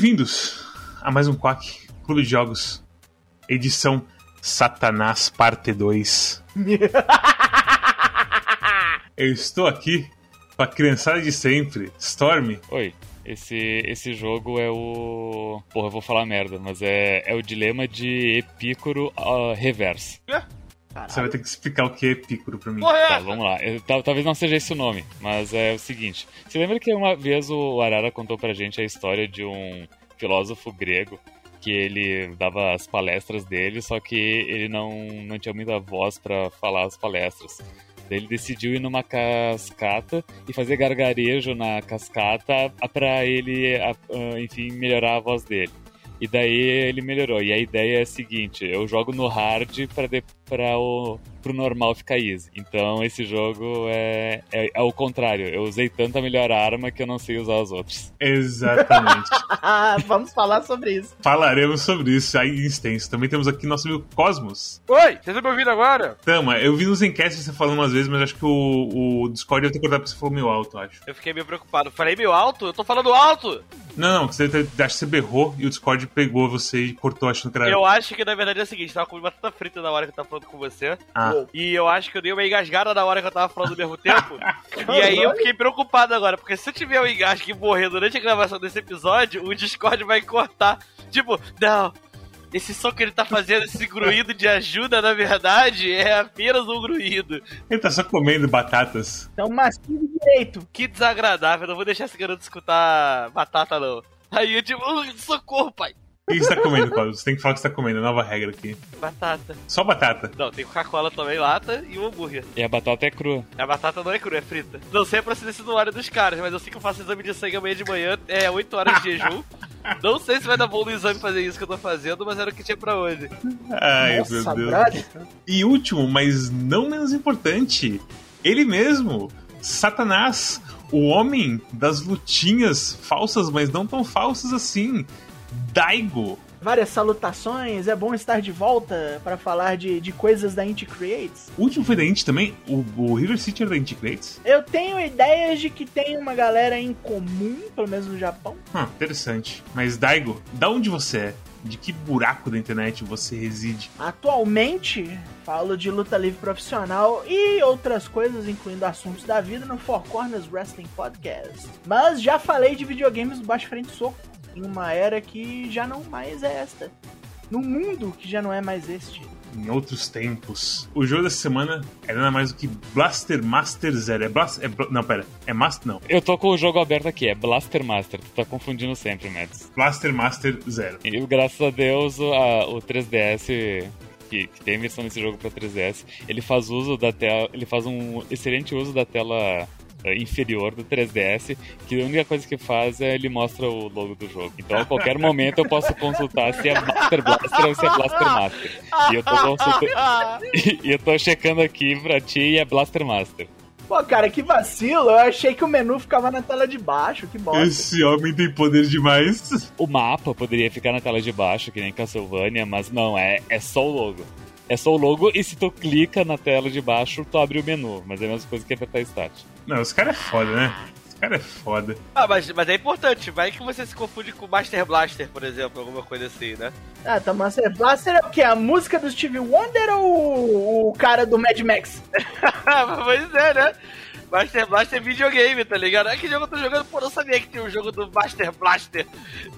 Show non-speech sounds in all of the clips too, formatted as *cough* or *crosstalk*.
Bem-vindos a mais um Quack Clube de Jogos, edição Satanás Parte 2. *laughs* Eu estou aqui com a criançada de sempre, Storm. Oi. Esse, esse jogo é o. Porra, eu vou falar merda, mas é, é o dilema de Epicuro uh, reverso. Você vai ter que explicar o que é Epicuro pra mim. Tá, vamos lá. Eu- tal- talvez não seja esse o nome, mas é o seguinte. Você lembra que uma vez o Arara contou pra gente a história de um filósofo grego que ele dava as palestras dele, só que ele não, não tinha muita voz pra falar as palestras. Daí ele decidiu ir numa cascata e fazer gargarejo na cascata pra ele, a- a- enfim, melhorar a voz dele. E daí ele melhorou. E a ideia é a seguinte: eu jogo no hard pra, de, pra o pro normal ficar easy. Então esse jogo é, é, é o contrário. Eu usei tanta melhor arma que eu não sei usar as outras. Exatamente. *laughs* Vamos falar sobre isso. Falaremos sobre isso aí em extenso. Também temos aqui nosso amigo Cosmos. Oi, vocês estão me ouvindo agora? Tama, eu vi nos enquetes você falando umas vezes, mas acho que o, o Discord deve ter cortado porque você falou meio alto, acho. Eu fiquei meio preocupado. Falei meio alto? Eu tô falando alto! Não, não, você acho que você berrou e o Discord pegou você e cortou achando que era. Eu acho que na verdade é o seguinte, tava comendo batata frita na hora que eu tava falando com você. Ah, E eu acho que eu dei uma engasgada na hora que eu tava falando ao mesmo tempo. *laughs* e aí eu fiquei preocupado agora, porque se eu tiver um engasgo e morrer durante a gravação desse episódio, o Discord vai cortar. Tipo, não. Esse som que ele tá fazendo, esse gruído de ajuda, na verdade, é apenas um gruído. ele tá só comendo batatas. Então, mastigue direito. Que desagradável, não vou deixar esse garoto escutar batata, não. Aí eu tipo, "Ui, socorro, pai. O que você tá comendo, Cosmos? Você tem que falar o que você tá comendo, nova regra aqui. Batata. Só batata. Não, tem Coca-Cola também, lata e um hambúrguer. E a batata é crua. A batata não é crua, é frita. Não sei a procedência do óleo dos caras, mas eu sei que eu faço exame de sangue amanhã de manhã, é 8 horas de jejum. *laughs* Não sei se vai dar bom no exame fazer isso que eu tô fazendo, mas era o que tinha pra hoje. Ai, Nossa, meu Deus. brother. E último, mas não menos importante, ele mesmo, Satanás, o homem das lutinhas falsas, mas não tão falsas assim, Daigo. Várias salutações, é bom estar de volta para falar de, de coisas da Inti Creates. O último foi da Inti também, o, o River City era da Inti Creates. Eu tenho ideias de que tem uma galera em comum, pelo menos no Japão. Hum, interessante. Mas Daigo, da onde você é? De que buraco da internet você reside? Atualmente, falo de luta livre profissional e outras coisas, incluindo assuntos da vida, no Four Corners Wrestling Podcast. Mas já falei de videogames do Baixo Frente Soco, em uma era que já não mais é esta. Num mundo que já não é mais este. Em outros tempos. O jogo dessa semana é nada mais do que Blaster Master Zero. É Blaster. É, Bla- não, pera. É Master. Não. Eu tô com o jogo aberto aqui, é Blaster Master. Tu tá confundindo sempre, Mads. Blaster Master Zero. E graças a Deus o, a- o 3DS, que, que tem versão desse jogo pra 3DS, ele faz uso da tela. Ele faz um excelente uso da tela inferior do 3DS, que a única coisa que faz é ele mostra o logo do jogo. Então a qualquer momento eu posso consultar se é Master Blaster ou se é Blaster Master. E eu tô consultando. E, *laughs* e eu tô checando aqui pra ti e é Blaster Master. Pô, cara, que vacilo. Eu achei que o menu ficava na tela de baixo. Que bosta. Esse homem tem poder demais. O mapa poderia ficar na tela de baixo, que nem Castlevania, mas não, é, é só o logo. É só o logo e se tu clica na tela de baixo, tu abre o menu, mas é a mesma coisa que apertar Start. Não, esse cara é foda, né? Esse cara é foda. Ah, mas, mas é importante, vai que você se confunde com Master Blaster, por exemplo, alguma coisa assim, né? Ah, tá, Master Blaster é o quê? A música do Steve Wonder ou o cara do Mad Max? *laughs* pois é, né? Master Blaster é videogame, tá ligado? Ah, que jogo eu tô jogando? Pô, não sabia que tinha um jogo do Master Blaster.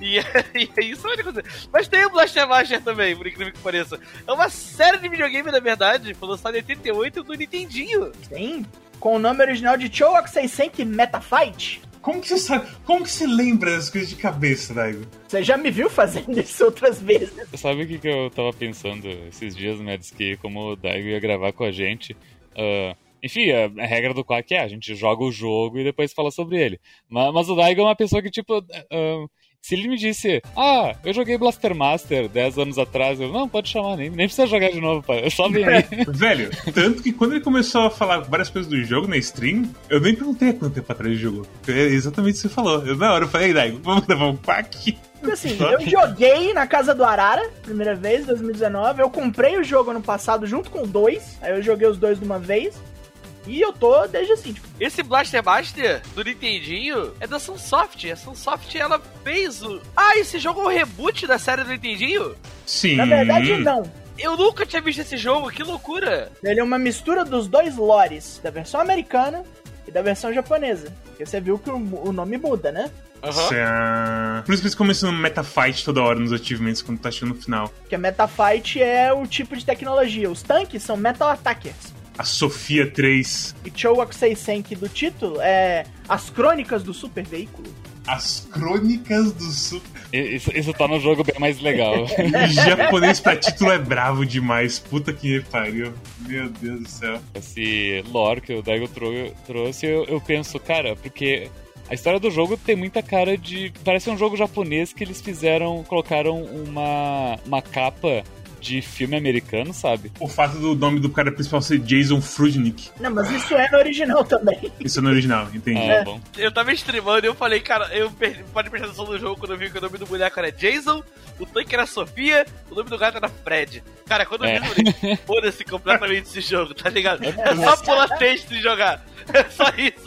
E, *laughs* e é isso a única coisa. Mas tem o Blaster Master também, por incrível que pareça. É uma série de videogame, na verdade. Foi lançado em 88 do Nintendinho. Sim. Com o nome original de Choak Seisenki Metafight. Como que você sabe? Como que você lembra das coisas de cabeça, Daigo? Você já me viu fazendo isso outras vezes. Sabe o que, que eu tava pensando esses dias, Mads? Que como o Daigo ia gravar com a gente. ah, enfim, a, a regra do Quack é a gente joga o jogo e depois fala sobre ele. Mas, mas o Daigo é uma pessoa que, tipo. ah, se ele me disse, ah, eu joguei Blaster Master 10 anos atrás, eu, não, pode chamar, nem, nem precisa jogar de novo, pai. Eu só vem aí. *laughs* Velho, tanto que quando ele começou a falar várias coisas do jogo na stream, eu nem perguntei há quanto tempo atrás ele jogou. É exatamente o que você falou. Eu, na hora eu falei, "Ei, Daigo, vamos gravar um pack. Porque assim, *laughs* eu joguei na casa do Arara, primeira vez, 2019. Eu comprei o jogo ano passado junto com dois. Aí eu joguei os dois de uma vez. E eu tô desde assim, tipo, Esse Blaster Master do Nintendinho é da Sunsoft. A Sunsoft, ela fez o... Ah, esse jogo é um reboot da série do Nintendinho? Sim. na verdade não. Eu nunca tinha visto esse jogo, que loucura! Ele é uma mistura dos dois lores, da versão americana e da versão japonesa. Porque você viu que o, o nome muda, né? É- Por isso que eles começam no metafight toda hora nos achievements quando tá chegando no final. Porque a Metafight é o tipo de tecnologia. Os tanques são Metal Attackers. A Sofia 3, E Chowaku Seisenki do título é As Crônicas do Super Veículo. as crônicas do Super. Isso, isso tá no jogo bem mais legal. O *laughs* japonês pra título é bravo demais. Puta que pariu. Meu Deus do céu. Esse lore que o Daigo trou- trouxe, eu, eu penso, cara, porque a história do jogo tem muita cara de. Parece um jogo japonês que eles fizeram, colocaram uma, uma capa de filme americano, sabe? O fato do nome do cara principal ser Jason Frudnick. Não, mas isso é no original também. Isso é no original, entendi. Ah, bom. Eu tava streamando e eu falei, cara, eu perdi, pode prestar atenção no jogo quando eu vi que o nome do boneco era Jason, o tanque era Sofia, o nome do gato era Fred. Cara, quando eu vi, É. eu falei, foda-se completamente esse jogo, tá ligado? É só pular texto e jogar. *laughs* É só isso.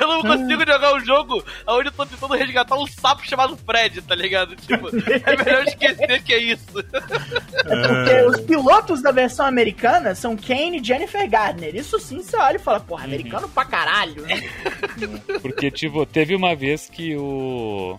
Eu não consigo jogar um jogo onde eu tô tentando resgatar um sapo chamado Fred, tá ligado? Tipo, é melhor esquecer que é isso. Porque os pilotos da versão americana são Kane e Jennifer Gardner. Isso sim você olha e fala, porra, americano pra caralho, né? *laughs* Porque, tipo, teve uma vez que o.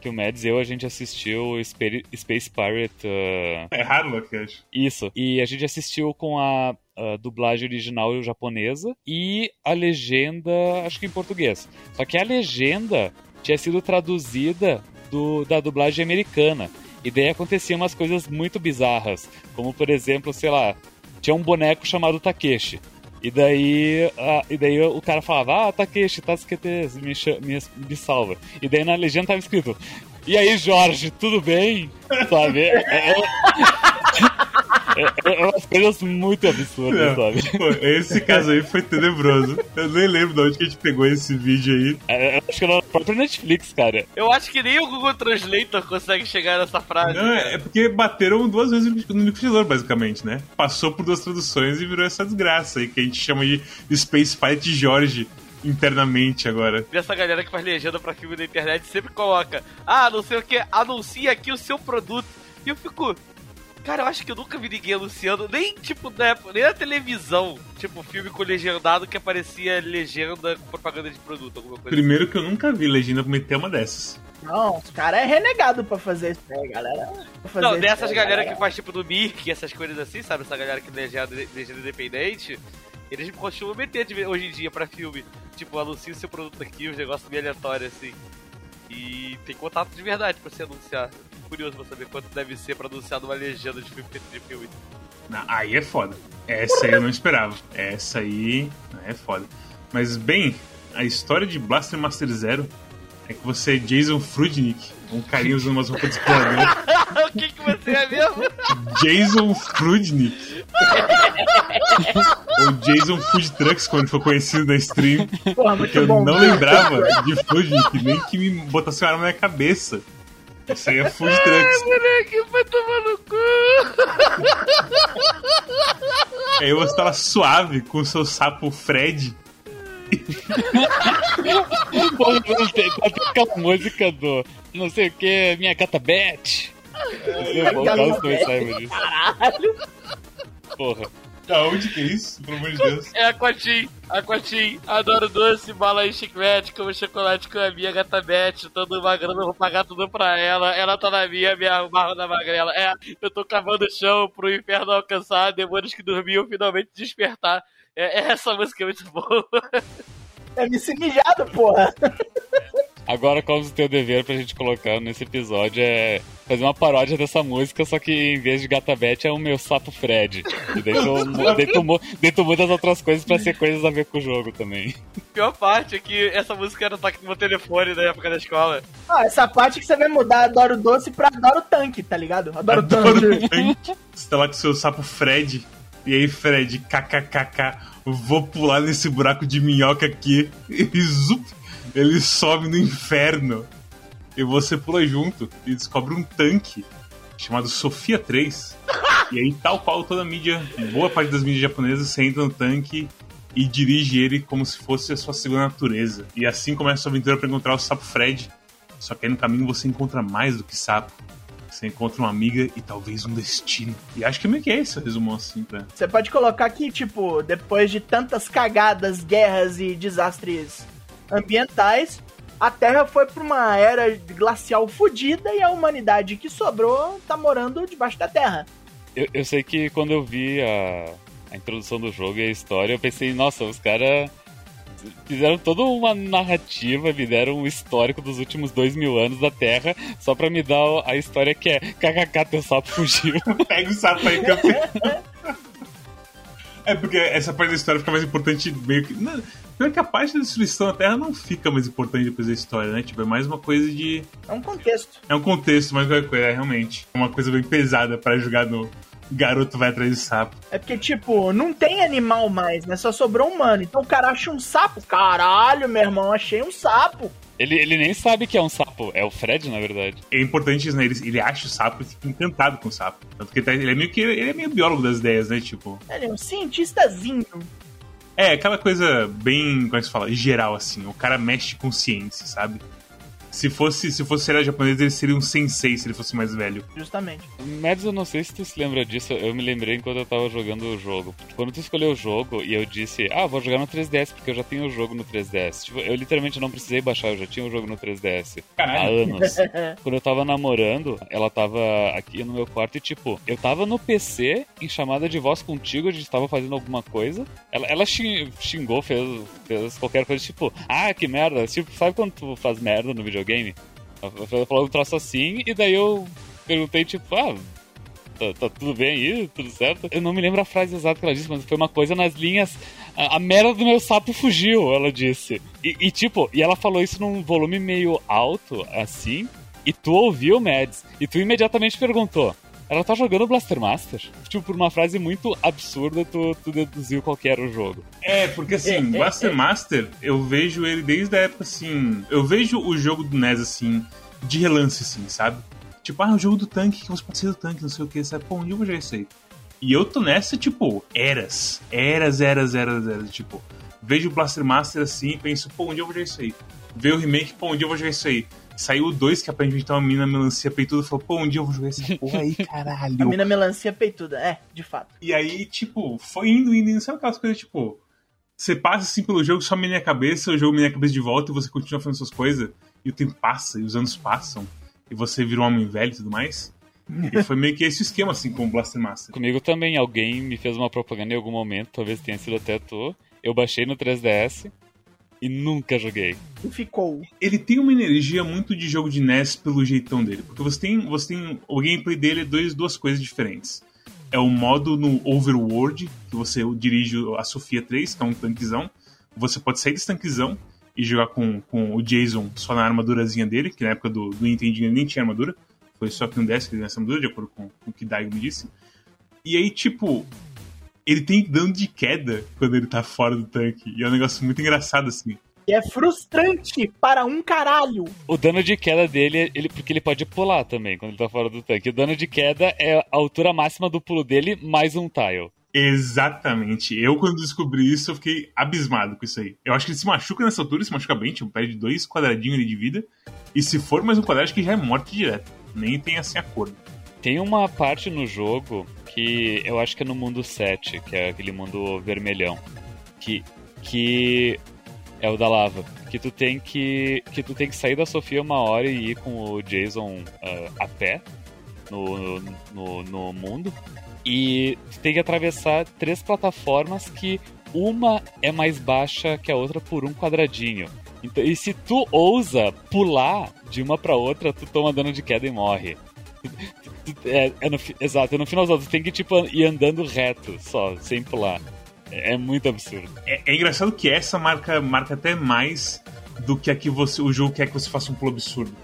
Que o Mads e eu, a gente assistiu Space Pirate. ah, É Harlock, eu acho. Isso. E a gente assistiu com a, a dublagem original japonesa e a legenda, acho que em português. Só que a legenda tinha sido traduzida do, da dublagem americana. E daí aconteciam umas coisas muito bizarras. Como, por exemplo, sei lá, tinha um boneco chamado Takeshi. E daí, a- e daí o cara falava, ah, Takeshi, Tasukete, me, me, me salva. E daí na legenda tava escrito, e aí, Jorge, tudo bem? Sabe? É, *laughs* é, é, é umas coisas muito absurdas, Não. sabe? Pô, esse caso aí foi tenebroso. Eu nem lembro de onde que a gente pegou esse vídeo aí. É, Eu acho que era na própria Netflix, cara. Eu acho que nem o Google Translator consegue chegar nessa frase. Não, é porque bateram duas vezes no liquidificador, basicamente, né? Passou por duas traduções e virou essa desgraça aí, que a gente chama de Space Fight Jorge internamente agora. E essa galera que faz legenda pra filme na internet sempre coloca, ah, não sei o que, anuncia aqui o seu produto. E eu fico, cara, eu acho que eu nunca vi ninguém anunciando, nem tipo na época, nem na televisão, tipo filme com legendado que aparecia legenda com propaganda de produto, alguma coisa. assim. Primeiro que eu nunca vi legenda meter uma dessas. Não, os caras é renegado pra fazer isso aí, galera. Pra fazer Não, isso dessas aí, galera que faz tipo do Mirk, essas coisas assim, sabe? Essa galera que legenda, legenda independente, eles costumam meter de- hoje em dia pra filme. Tipo, anuncia o seu produto aqui, os negócios meio aleatórios assim. E tem contato de verdade pra você anunciar. Fico curioso pra saber quanto deve ser pra anunciar numa legenda de filme de filme. Não, aí é foda. Essa aí eu não esperava. Essa aí é foda. Mas, bem, a história de Blaster Master Zero é que você é Jason Frudnick, um carinha usando umas roupas de explorador. *laughs* o que, que você é mesmo? Jason Frudnick. Ou Jason Food Trucks, quando foi conhecido na stream. Porra, Porque eu bom. não lembrava de Frudnick, nem que me botasse uma arma na minha cabeça. Isso aí é Food Trucks. Moleque, vai tomar no cu! Aí você tava suave com o seu sapo Fred. Tem aquela música do não sei o que, minha gata Beth. Eu vou Gata caso não Beth. saiba disso. Caralho. Porra. Aonde que é isso? Pelo amor de Deus. É Aquatim, Aquatim, adoro doce, bala e chiclete, como chocolate com a minha gata Beth, todo magrando, eu vou pagar tudo pra ela, ela tá na minha, minha barra da magrela. É, eu tô cavando o chão pro inferno alcançar, demônios que dormiam finalmente despertar. É, essa música é muito boa. *laughs* É MC mijado, porra. Agora, qual o teu dever pra gente colocar nesse episódio é fazer uma paródia dessa música, só que em vez de Gata Beth é o meu sapo Fred. E daí tu, daí tu, mu- daí tu muda as outras coisas pra ser coisas a ver com o jogo também. A pior parte é que essa música era toque no meu telefone na época da escola. Ah, essa parte que você vai mudar Adoro Doce pra Adoro Tanque, tá ligado? Adoro, Adoro Tanque. tanque. Você tá lá com o seu sapo Fred. E aí, Fred, kkkk, vou pular nesse buraco de minhoca aqui. E zup, ele sobe no inferno. E você pula junto e descobre um tanque chamado Sofia 3. E aí, tal qual toda a mídia, boa parte das mídias japonesas, você entra no tanque e dirige ele como se fosse a sua segunda natureza. E assim começa a sua aventura para encontrar o sapo Fred. Só que aí no caminho você encontra mais do que sapo. Você encontra uma amiga e talvez um destino. E acho que meio que é esse o resumo assim, pra... Você pode colocar aqui, tipo, depois de tantas cagadas, guerras e desastres ambientais, a Terra foi pra uma era glacial fodida e a humanidade que sobrou tá morando debaixo da Terra. Eu, eu sei que quando eu vi a, a introdução do jogo e a história, eu pensei, nossa, os caras fizeram toda uma narrativa, me deram um histórico dos últimos dois mil anos da Terra, só pra me dar a história que é kkk, teu sapo fugiu. *laughs* Pega o sapo aí, campeão. É porque essa parte da história fica mais importante meio que. Não, pior que a parte da destruição da Terra não fica mais importante depois da história, né? Tipo, é mais uma coisa de. É um contexto. É um contexto, coisa, é realmente. É uma coisa bem pesada pra jogar no. Garoto vai atrás de sapo. É porque, tipo, não tem animal mais, né? Só sobrou humano. Então o cara acha um sapo. Caralho, meu irmão, achei um sapo. Ele, ele nem sabe que é um sapo, é o Fred, na verdade. É importante isso, né? Ele, ele acha o sapo e fica encantado com o sapo. Tanto que ele, tá, ele é meio que. Ele é meio biólogo das ideias, né? Tipo. Ele é um cientistazinho. É, aquela coisa bem. Como é que se fala? Geral, assim. O cara mexe com ciência, sabe? Se fosse, se fosse serial japonês, ele seria um sensei se ele fosse mais velho. Justamente. Mads, eu não sei se tu se lembra disso, eu me lembrei enquanto eu tava jogando o jogo. Quando tu escolheu o jogo e eu disse, ah, vou jogar no 3DS, porque eu já tenho o jogo no 3DS. Tipo, eu literalmente não precisei baixar, eu já tinha o jogo no 3DS Caralho. há anos. *laughs* Quando eu tava namorando, ela tava aqui no meu quarto e, tipo, eu tava no PC, em chamada de voz contigo, a gente tava fazendo alguma coisa. Ela, ela xingou, fez, fez qualquer coisa, tipo, ah, que merda. Tipo, sabe quando tu faz merda no videogame? Ela falou um troço assim, e daí eu perguntei, tipo, ah, tá, tá, tudo bem aí? Tudo certo? Eu não me lembro a frase exata que ela disse, mas foi uma coisa nas linhas. A, a merda do meu sapo fugiu, ela disse. E, e, tipo, e ela falou isso num volume meio alto, assim, e tu ouviu, Mads, e tu imediatamente perguntou. Ela tá jogando Blaster Master? Tipo, por uma frase muito absurda, tu, tu deduziu qual era o jogo. É, porque assim, *laughs* Blaster Master, eu vejo ele desde a época assim. Eu vejo o jogo do NES assim, de relance, assim, sabe? Tipo, ah, o jogo do tanque, que você pode ser do tanque, não sei o que, sabe? Pô, onde eu vou jogar isso aí? E eu tô nessa, tipo, eras. Eras, eras, eras, eras. Tipo, vejo o Blaster Master assim e penso, pô, onde eu vou jogar isso aí? Vê o remake, pô, onde eu vou jogar isso aí? Saiu o 2, que aparentemente tem uma mina melancia peituda. Falou, pô, um dia eu vou jogar essa *laughs* porra aí, caralho. A mina melancia peituda, é, de fato. E aí, tipo, foi indo, indo, indo. Sabe aquelas coisas, tipo... Você passa assim pelo jogo, só mina a cabeça, o jogo mina a cabeça de volta e você continua fazendo suas coisas. E o tempo passa, e os anos passam. E você vira um homem velho e tudo mais. E foi meio que esse esquema, assim, com o Blaster Master. Comigo também, alguém me fez uma propaganda em algum momento, talvez tenha sido até tu. Eu baixei no 3DS, e nunca joguei. E ficou. Ele tem uma energia muito de jogo de NES pelo jeitão dele. Porque você tem. Você tem. O gameplay dele é dois, duas coisas diferentes. É o modo no Overworld, que você dirige a Sofia 3, que é um tanquezão. Você pode sair desse tanquezão e jogar com, com o Jason só na armadurazinha dele, que na época do, do Nintendinho ele nem tinha armadura. Foi só que um DS que ele tinha essa armadura, de acordo com, com o que Daigo me disse. E aí, tipo, ele tem dano de queda quando ele tá fora do tanque. E é um negócio muito engraçado, assim. E é frustrante para um caralho. O dano de queda dele, ele, porque ele pode pular também quando ele tá fora do tanque. O dano de queda é a altura máxima do pulo dele mais um tile. Exatamente. Eu, quando descobri isso, eu fiquei abismado com isso aí. Eu acho que ele se machuca nessa altura, se machuca bem, tipo, perde dois quadradinhos ali de vida. E se for mais um quadrado, acho que já é morte direto. Nem tem assim acordo. Tem uma parte no jogo que eu acho que é no mundo 7, que é aquele mundo vermelhão, que, que é o da lava, que tu tem que que tu tem que sair da Sofia uma hora e ir com o Jason uh, a pé no, no, no mundo e tu tem que atravessar três plataformas que uma é mais baixa que a outra por um quadradinho. Então, e se tu ousa pular de uma para outra, tu toma dano de queda e morre. É, é no, exato, é no final tu tem que tipo, ir andando reto só, sem pular. É, é muito absurdo. É, é, engraçado que essa marca marca até mais do que a que você, o jogo quer que você faça um pulo absurdo.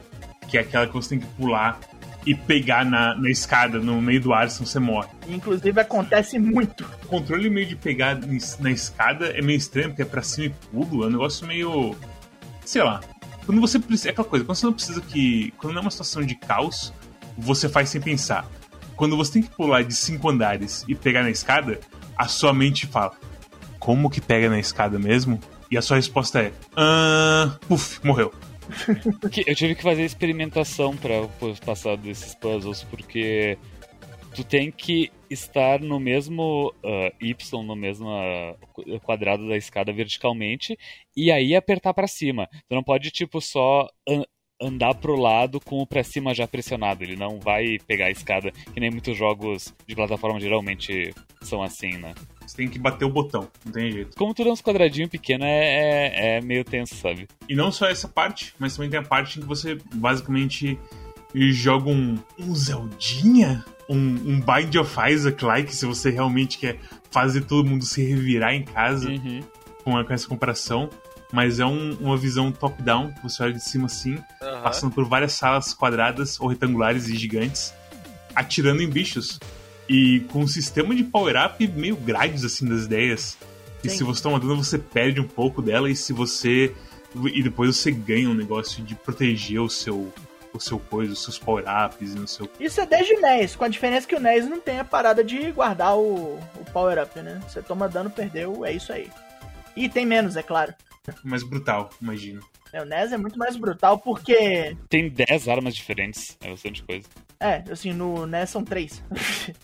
Que é aquela que você tem que pular e pegar na, na escada, no meio do ar, senão você morre. Inclusive acontece muito. O controle meio de pegar na escada é meio estranho, porque é pra cima e pulo, é um negócio meio. sei lá. Quando você precisa. É aquela coisa, quando você não precisa que. Quando não é uma situação de caos, você faz sem pensar. Quando você tem que pular de cinco andares e pegar na escada, a sua mente fala: como que pega na escada mesmo? E a sua resposta é: ah, puf, morreu. *laughs* Eu tive que fazer experimentação pra passar desses puzzles, porque tu tem que estar no mesmo uh, Y, no mesmo uh, quadrado da escada verticalmente, e aí apertar pra cima. Tu não pode, tipo, só andar pro lado com o pra cima já pressionado. Ele não vai pegar a escada, que nem muitos jogos de plataforma geralmente são assim, né? Você tem que bater o botão, não tem jeito. Como tudo é uns quadradinhos pequenos, é, é, é meio tenso, sabe? E não só essa parte, mas também tem a parte em que você basicamente joga um, um Zeldinha? Um, um Bind of Isaac-like, se você realmente quer fazer todo mundo se revirar em casa Uhum. com, a- com essa comparação. Mas é um- uma visão top-down, que você olha de cima assim, Aham. passando por várias salas quadradas ou retangulares e gigantes, atirando em bichos. E com um sistema de power-up meio grades assim das ideias. E Sim. se você toma dano, você perde um pouco dela, e se você. E depois você ganha um negócio de proteger o seu. O seu coisa, os seus power-ups e no seu. Isso é desde o NES, com a diferença que o NES não tem a parada de guardar o, o power-up, né? Você toma dano, perdeu, é isso aí. E tem menos, é claro. Mais brutal, imagino. É, O NES é muito mais brutal porque. Tem 10 armas diferentes, é bastante coisa. É, assim, no NES são três. *laughs*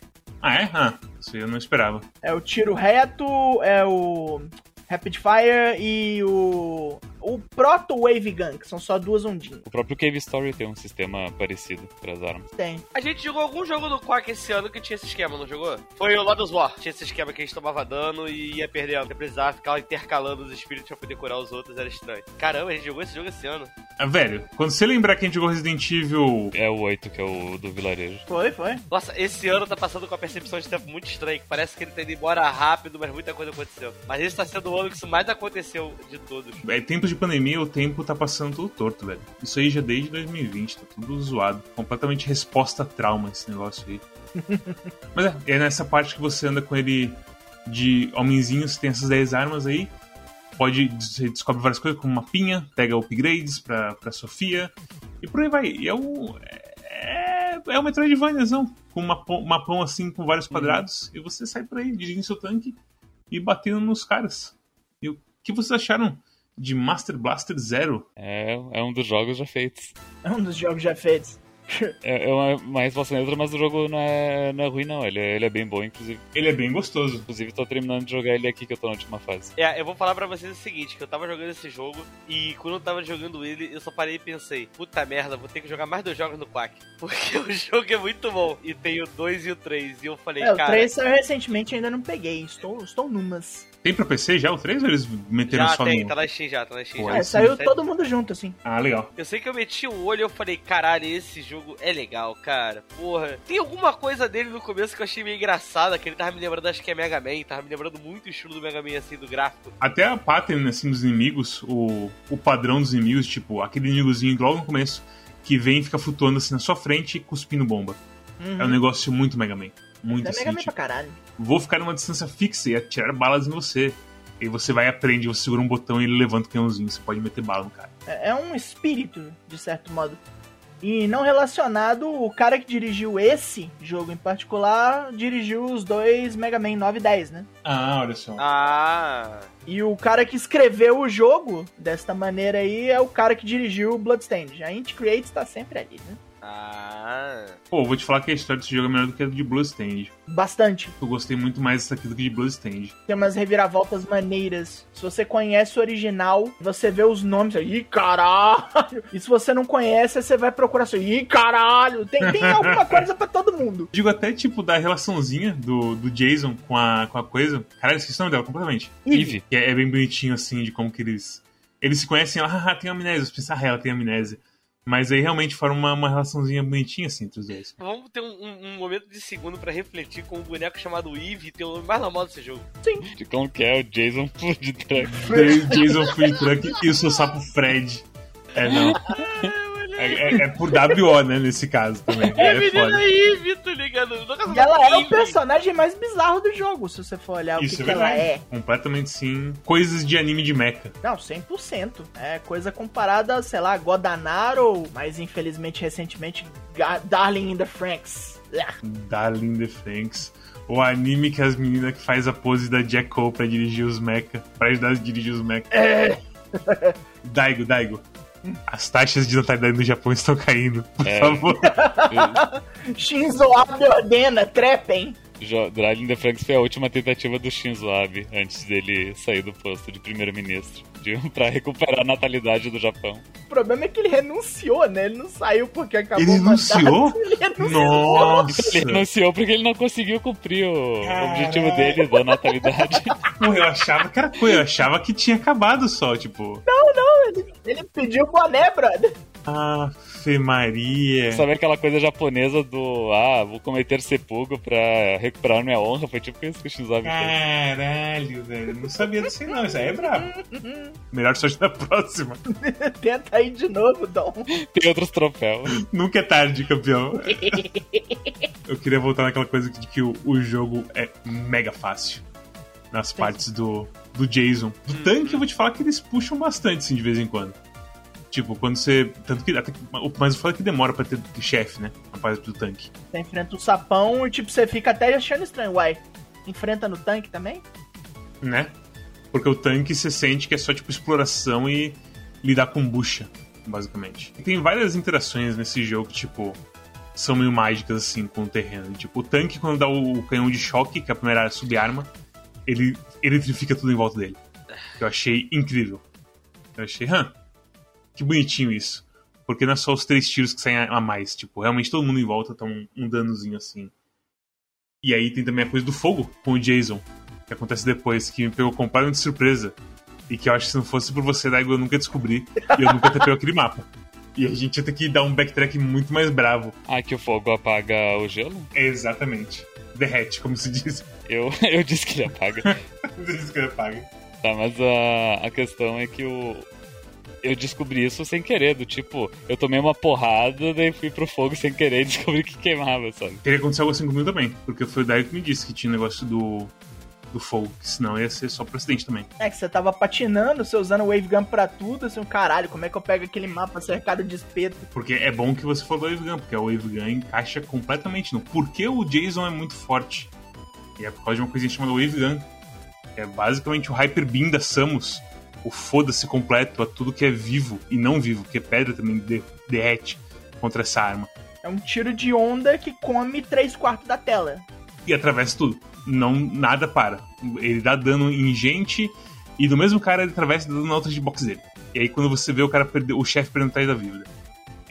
Ah, é? Ah, isso eu não esperava. É o tiro reto, é o Rapid Fire e o. O Proto Wave Gun, que são só duas ondinhas. O próprio Cave Story tem um sistema parecido para as armas. Tem. A gente jogou algum jogo do Quack esse ano que tinha esse esquema, não jogou? Foi o Lotus War. Tinha esse esquema que a gente tomava dano e ia perdendo. Você precisava ficar intercalando os espíritos pra poder curar os outros, era estranho. Caramba, a gente jogou esse jogo esse ano. Ah, velho, quando você lembrar que a gente jogou Resident Evil. É o 8, que é o do vilarejo. Foi, foi. Nossa, esse ano tá passando com a percepção de tempo muito estranha, que parece que ele tá indo embora rápido, mas muita coisa aconteceu. Mas esse tá sendo o ano que isso mais aconteceu de todos. É tempos de pandemia, o tempo tá passando tudo torto, velho. Isso aí já desde 2020, tá tudo zoado. Completamente resposta a trauma esse negócio aí. *laughs* Mas é, é nessa parte que você anda com ele de homenzinhos, tem essas 10 armas aí. Pode, você descobre várias coisas, como mapinha, pega upgrades pra, pra Sofia, e por aí vai. E é um. É, é um Metroidvaniazão, com uma mapão, mapão assim, com vários quadrados, e você sai por aí, dirigindo seu tanque e batendo nos caras. E o que vocês acharam de Master Blaster Zero? É, é um dos jogos já feitos. É um dos jogos já feitos. *laughs* É, é uma, mais vossa neutra, mas o jogo não é, não é ruim, não. Ele é, ele é bem bom, inclusive. Ele é bem gostoso. Inclusive, tô terminando de jogar ele aqui, que eu tô na última fase. É, eu vou falar pra vocês o seguinte, que eu tava jogando esse jogo e quando eu tava jogando ele, eu só parei e pensei, puta merda, vou ter que jogar mais dois jogos no Quack. *laughs* Porque o jogo é muito bom. E tem o 2 e o 3. E eu falei, É, o cara. 3 saiu recentemente ainda não peguei. Estou, estou numas. Tem pra PC já o 3 ou eles meteram Já só tem, no. tá na Steam já, tá na Steam Pô, já. É, saiu todo mundo junto, assim. Ah, legal. Eu sei que eu meti o olho e eu falei, caralho, esse jogo é legal, cara. Porra. Tem alguma coisa dele no começo que eu achei meio engraçada, que ele tava me lembrando, acho que é Mega Man, tava me lembrando muito o estilo do Mega Man, assim, do gráfico. Até a pattern assim, dos inimigos, o, o padrão dos inimigos, tipo, aquele inimigozinho logo no começo, que vem e fica flutuando assim na sua frente cuspindo bomba. Uhum. É um negócio muito Mega Man. Muito é assim, Mega Man tipo, pra caralho. vou ficar numa distância fixa e atirar balas em você. E você vai e aprende, você segura um botão e ele levanta o canhãozinho, você pode meter bala no cara. É é um espírito, de certo modo. E não relacionado, o cara que dirigiu esse jogo em particular dirigiu os dois Mega Man 9 e 10, né? Ah, olha só. Ah. E o cara que escreveu o jogo desta maneira aí é o cara que dirigiu o Bloodstained. A Int Creates tá sempre ali, né? Ah. Pô, vou te falar que a história desse jogo é melhor do que a de Bloodstained. Bastante. Eu gostei muito mais dessa aqui do que de Bloodstained. Tem umas reviravoltas maneiras. Se você conhece o original, você vê os nomes aí, ih, caralho! E se você não conhece, você vai procurar assim, ih, caralho! Tem, tem alguma coisa pra todo mundo. Digo até, tipo, da relaçãozinha do, do Jason com a, com a coisa. Caralho, esqueci o nome dela completamente. Eve. Que é, é bem bonitinho, assim, de como que eles... Eles se conhecem, haha, *laughs* tem amnésia. Você pensa, ah, ela tem amnésia. Mas aí realmente forma uma, uma relaçãozinha bonitinha, assim, entre os dois. Vamos ter um, um- um momento de segundo pra refletir com um boneco chamado Eve e ter o nome mais normal desse jogo. De como que é o Jason Food Truck. Jason Food Truck e o seu sapo Fred. É, não. *laughs* É, é- é por WO, né, nesse caso também. É, É, a menina. Eve, tá ligado? Nunca E ela é o personagem mais bizarro do jogo, se você for olhar o Isso que, é que ela é. Completamente sim. Coisas de anime de mecha. Não, 100%. É coisa comparada, sei lá, Godanaro, mas infelizmente recentemente Darling in the Franks. Ah, Darling the Franks. o anime que as meninas que faz a pose da Jack Cole pra dirigir os mecha, pra ajudar a dirigir os mecha. É. Daigo, Daigo. As taxas de natalidade no Japão estão caindo, por É. favor. *laughs* Shinzo Abe ordena, trepem. Driving the Franks foi a última tentativa do Shinzo Abe antes dele sair do posto de primeiro-ministro, *laughs* pra recuperar a natalidade do Japão. O problema é que ele renunciou, né? Ele não saiu porque acabou Ele o mandato. renunciou? *laughs* Ele renunciou. Nossa! Ele renunciou porque ele não conseguiu cumprir o Caralho. objetivo dele da natalidade. *laughs* Pô, eu achava que era coisa, eu achava que tinha acabado só, tipo. Ele pediu boné, brother. Ave Maria. Sabe aquela coisa japonesa do ah, vou cometer sepulcro pra recuperar minha honra? Foi tipo isso que o Shinzo Abe fez. Caralho, velho. Não sabia disso aí, não. Isso aí é brabo. *laughs* Melhor sorte na próxima. *laughs* Tenta aí de novo, Dom. Tem outros troféus. Nunca é tarde, campeão. *laughs* Eu queria voltar naquela coisa de que o, o jogo é mega fácil. Nas partes do, do Jason. Do tanque, eu vou te falar que eles puxam bastante, assim, de vez em quando. Tipo, quando você. Tanto que. Até, mas eu falo que demora pra ter chefe, né? Na parte do tanque. Você enfrenta o sapão e, tipo, você fica até achando estranho. Uai, enfrenta no tanque também? né? Porque o tanque você sente que é só tipo exploração e lidar com bucha, basicamente. E tem várias interações nesse jogo que, tipo, são meio mágicas assim com o terreno. Tipo, o tanque, quando dá o, o canhão de choque, que é a primeira subarma, ele eletrifica tudo em volta dele. Eu achei incrível. Eu achei, hã, que bonitinho isso. Porque não é só os três tiros que saem a mais. Tipo, realmente todo mundo em volta tá um, um danozinho assim. E aí tem também a coisa do fogo com o Jason que acontece depois, que me pegou completamente de surpresa. E que eu acho que se não fosse por você, Daigo, eu nunca descobri. E eu nunca ter pego aquele mapa. E a gente ia ter que dar um backtrack muito mais bravo. Ah, que o fogo apaga o gelo? Exatamente. Derrete, como se diz. Eu, *laughs* eu disse que ele apaga. Como se diz que ele apaga. Tá, mas a, a questão é que o. Eu descobri isso sem querer, do tipo, eu tomei uma porrada, daí fui pro fogo sem querer e descobri que queimava, sabe? Teria acontecido algo assim comigo também. Porque foi o Daigo que me disse que tinha um negócio do, do fogo. Que senão ia ser só pro acidente também. É que você tava patinando, você usando o Wave Gun pra tudo, assim, caralho, como é que eu pego aquele mapa cercado de espeto? Porque é bom que você falou do Wave Gun, porque a Wave Gun encaixa completamente no porquê o Jason é muito forte. E é por causa de uma coisinha chamada Wave Gun. que É basicamente o Hyper Beam da Samus. O foda-se completo a tudo que é vivo e não vivo, porque pedra também de- derrete contra essa arma. É um tiro de onda que come 3 quartos da tela. E atravessa tudo. Não, nada para. Ele dá dano em gente e do mesmo cara ele atravessa dando na outra hitbox dele. E aí quando você vê o cara perder, o chefe perdendo atrás da vida.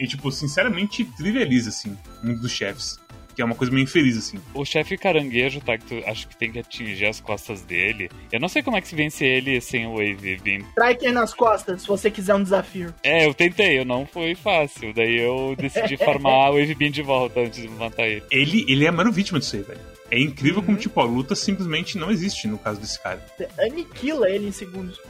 E tipo, sinceramente, trivializa, assim, um dos chefes. Que é uma coisa meio infeliz, assim. O chefe caranguejo, tá? Que tu acho que tem que atingir as costas dele. Eu não sei como é que se vence ele sem o Wave Beam. Striker nas costas, se você quiser um desafio. É, eu tentei, eu não foi fácil. Daí eu decidi *laughs* farmar o Wave Beam de volta antes de matar ele. Ele, ele é a maior vítima disso aí, velho. É incrível como, tipo, a luta simplesmente não existe no caso desse cara. Você aniquila ele em segundos.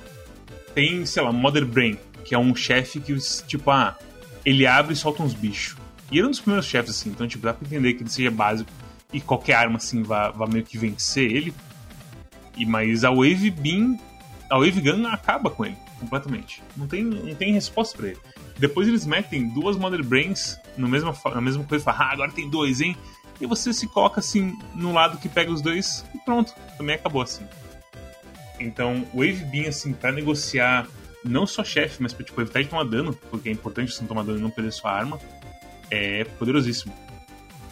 Tem, sei lá, Mother Brain, que é um chefe que, tipo, ah, ele abre e solta uns bichos. E ele é um dos primeiros chefes, assim, então, tipo, dá pra entender que ele seja básico e qualquer arma, assim, vá, vá meio que vencer ele. E, mas a Wave Beam, a Wave Gun acaba com ele, completamente. Não tem, não tem resposta pra ele. Depois eles metem duas Mother Brains no mesma, fa- na mesma coisa e falam, ah, agora tem dois, hein? E você se coloca, assim, no lado que pega os dois e pronto, também acabou, assim. Então, Wave Beam, assim, pra negociar não só chefe, mas pra tipo, evitar de tomar dano, porque é importante você não tomar dano e não perder sua arma, é poderosíssimo.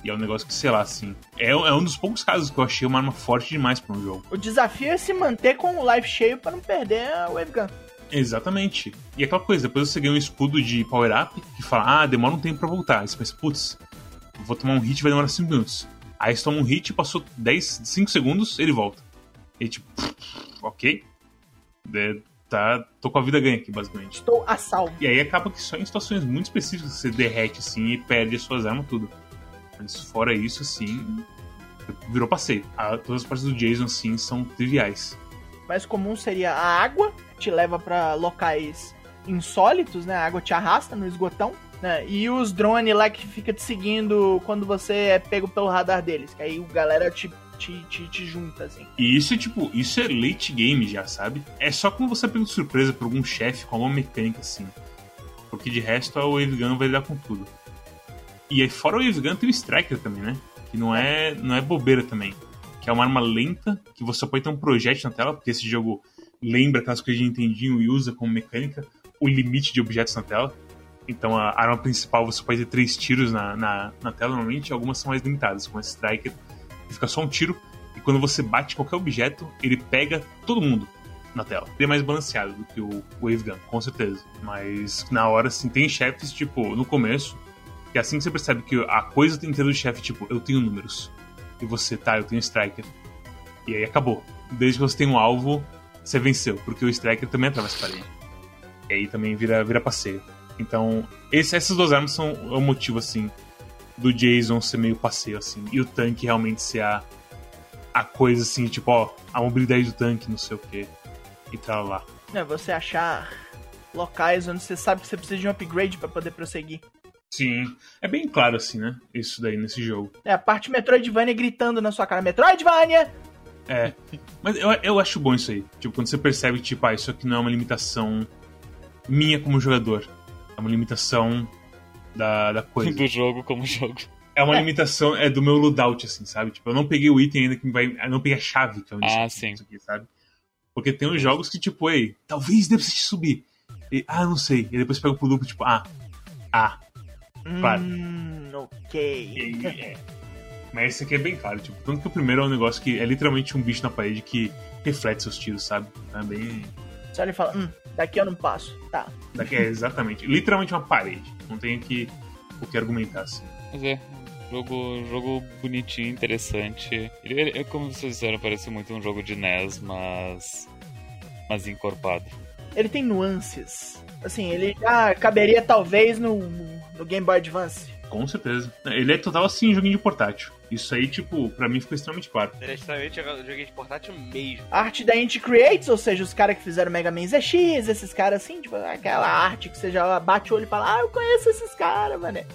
E é um negócio que, sei lá, assim. É, é um dos poucos casos que eu achei uma arma forte demais pra um jogo. O desafio é se manter com o life cheio pra não perder a Wave Gun. Exatamente. E aquela coisa, depois você ganha um escudo de power-up que fala, ah, demora um tempo pra voltar. Aí você pensa, putz, vou tomar um hit vai demorar 5 minutos. Aí você toma um hit, passou 10, 5 segundos, ele volta. E tipo, ok. É, tá, tô com a vida ganha aqui, basicamente. Estou a salvo. E aí acaba que só em situações muito específicas você derrete assim e perde as suas armas tudo. Mas fora isso, assim, virou passeio. A- todas as partes do Jason, assim, são triviais. mais comum seria a água, que te leva pra locais insólitos, né? A água te arrasta no esgotão, né? E os drones lá que fica te seguindo quando você é pego pelo radar deles, que aí o galera te, te, te, te junta, assim. E isso é tipo, isso é late game já, sabe? É só quando você pego de surpresa por algum chefe com alguma mecânica assim. Porque de resto a Wave Gun vai lidar com tudo. E aí fora o Wave Gun tem o Striker também, né? Que não é, não é bobeira também. que é uma arma lenta, que você pode ter um projétil na tela, porque esse jogo lembra aquelas coisas de Nintendinho e usa como mecânica o limite de objetos na tela. Então a arma principal você pode ter três tiros na, na, na tela normalmente, algumas são mais limitadas, como a Striker, fica só um tiro, e quando você bate qualquer objeto, ele pega todo mundo na tela. Ele é mais balanceado do que o Wave Gun, com certeza. Mas na hora, assim, tem chefes, tipo, no começo, que é assim que você percebe que a coisa inteira do chefe, tipo, eu tenho números. E você, tá, eu tenho Striker. E aí acabou. Desde que você tem um alvo, você venceu, porque o Striker também atravessa a. E aí também vira, vira passeio. Então, esse, essas duas armas são o motivo, assim, do Jason ser meio passeio, assim. E o tanque realmente ser a, a coisa, assim, tipo, ó, a mobilidade do tanque, não sei o que. E tal lá. É, você achar locais onde você sabe que você precisa de um upgrade para poder prosseguir. Sim, é bem claro assim, né? Isso daí nesse jogo. É, a parte Metroidvania gritando na sua cara, Metroidvania! É, mas eu, eu acho bom isso aí. Tipo, quando você percebe tipo, ah, isso aqui não é uma limitação minha como jogador. É uma limitação da, da coisa. Do jogo como jogo. É uma limitação é do meu loadout, assim, sabe? Tipo, eu não peguei o item ainda que vai. Eu não peguei a chave, que é onde Ah, isso sim. aqui, sabe? Porque tem uns jogos que, tipo, ei, talvez dê pra você subir. E, ah, não sei. E depois pega o produto, tipo, ah, ah. Claro. Hum, E, ok. é. Mas esse aqui é bem claro, tipo, tanto que o primeiro é um negócio que é literalmente um bicho na parede que reflete seus tiros, sabe? É bem. Só ele fala, hum, daqui eu não passo. Tá. Daqui é exatamente. literalmente uma parede. Não tem aqui o que argumentar assim. Mas é, jogo, jogo bonitinho, interessante. Ele, ele- como vocês disseram, parece muito um jogo de NES, mas. mas encorpado. Ele tem nuances. Assim, ele já caberia talvez no, no Game Boy Advance. Com certeza. Ele é total assim, joguinho de portátil. Isso aí, tipo, pra mim ficou extremamente claro. É extremamente joguinho de portátil mesmo. A arte da Inti Creates, ou seja, os caras que fizeram Mega Man ZX, esses caras assim, tipo, aquela arte que você já bate o olho e fala, ah, eu conheço esses caras, mané.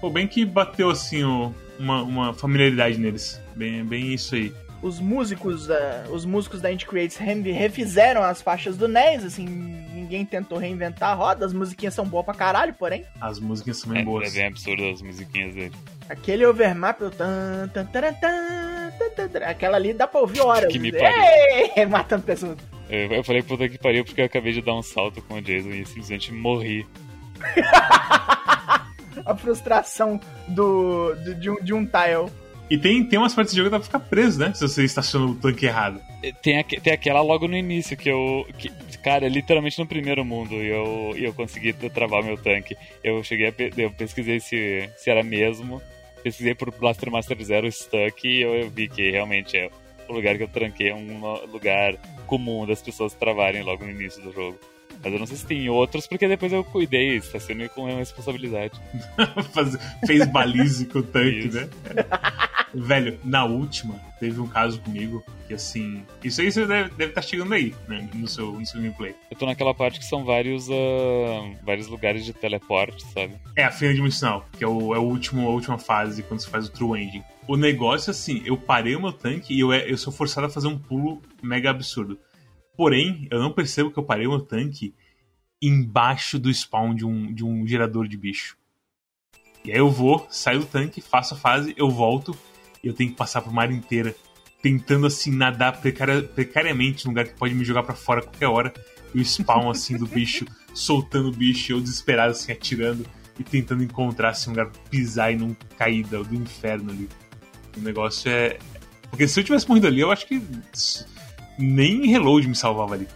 Pô, bem que bateu assim o- uma, uma familiaridade neles. Bem, bem isso aí. Os músicos, da- os músicos da Inti Creates re- refizeram as faixas do NES, assim, ninguém tentou reinventar a roda, as musiquinhas são boas pra caralho, porém, As músicas são bem É, é boas. bem absurdo as musiquinhas dele. aquele overmap, o tan, tan, tan, tan, tan, tan, aquela ali dá pra ouvir horas. Que me Ei, *laughs* matando pessoas. Eu, eu falei puta que pariu porque eu acabei de dar um salto com o Jason e simplesmente morri. *laughs* A frustração do, do- de, um, de um tile. E tem, tem umas partes do jogo que dá pra ficar preso, né? Se você estaciona o tanque errado. Tem, aque- tem aquela logo no início que eu. Que, cara, literalmente no primeiro mundo e eu, eu consegui travar meu tanque. Eu cheguei a. Eu pesquisei se, se era mesmo. Pesquisei por Blaster Master Zero Stuck e eu, eu vi que realmente é o lugar que eu tranquei é um lugar comum das pessoas travarem logo no início do jogo. Mas eu não sei se tem outros, porque depois eu cuidei, estacionei com responsabilidade. *laughs* Faz- fez balize com o tanque, Isso. né? *laughs* Velho, na última, teve um caso comigo que assim. Isso aí você deve, estar chegando aí, né? No seu, no seu gameplay. Eu tô naquela parte que são vários, ah, vários lugares de teleporte, sabe? É a fina dimensional, que é, o, é o último, a última fase quando você faz o True Ending. O negócio, assim, eu parei o meu tanque e eu, é- eu sou forçado a fazer um pulo mega absurdo. Porém, eu não percebo que eu parei o meu tanque embaixo do spawn de um, de um gerador de bicho. E aí eu vou, saio do tanque, faço a fase, eu volto e eu tenho que passar por mar inteira tentando, assim, nadar precaria- precariamente num lugar que pode me jogar pra fora a qualquer hora. E o spawn, assim, do bicho, *laughs* soltando o bicho, eu desesperado, assim, atirando e tentando encontrar assim, um lugar pra pisar e não cair do, inferno ali. O negócio é. Porque se eu tivesse morrido ali, eu acho que nem reload me salvava ali.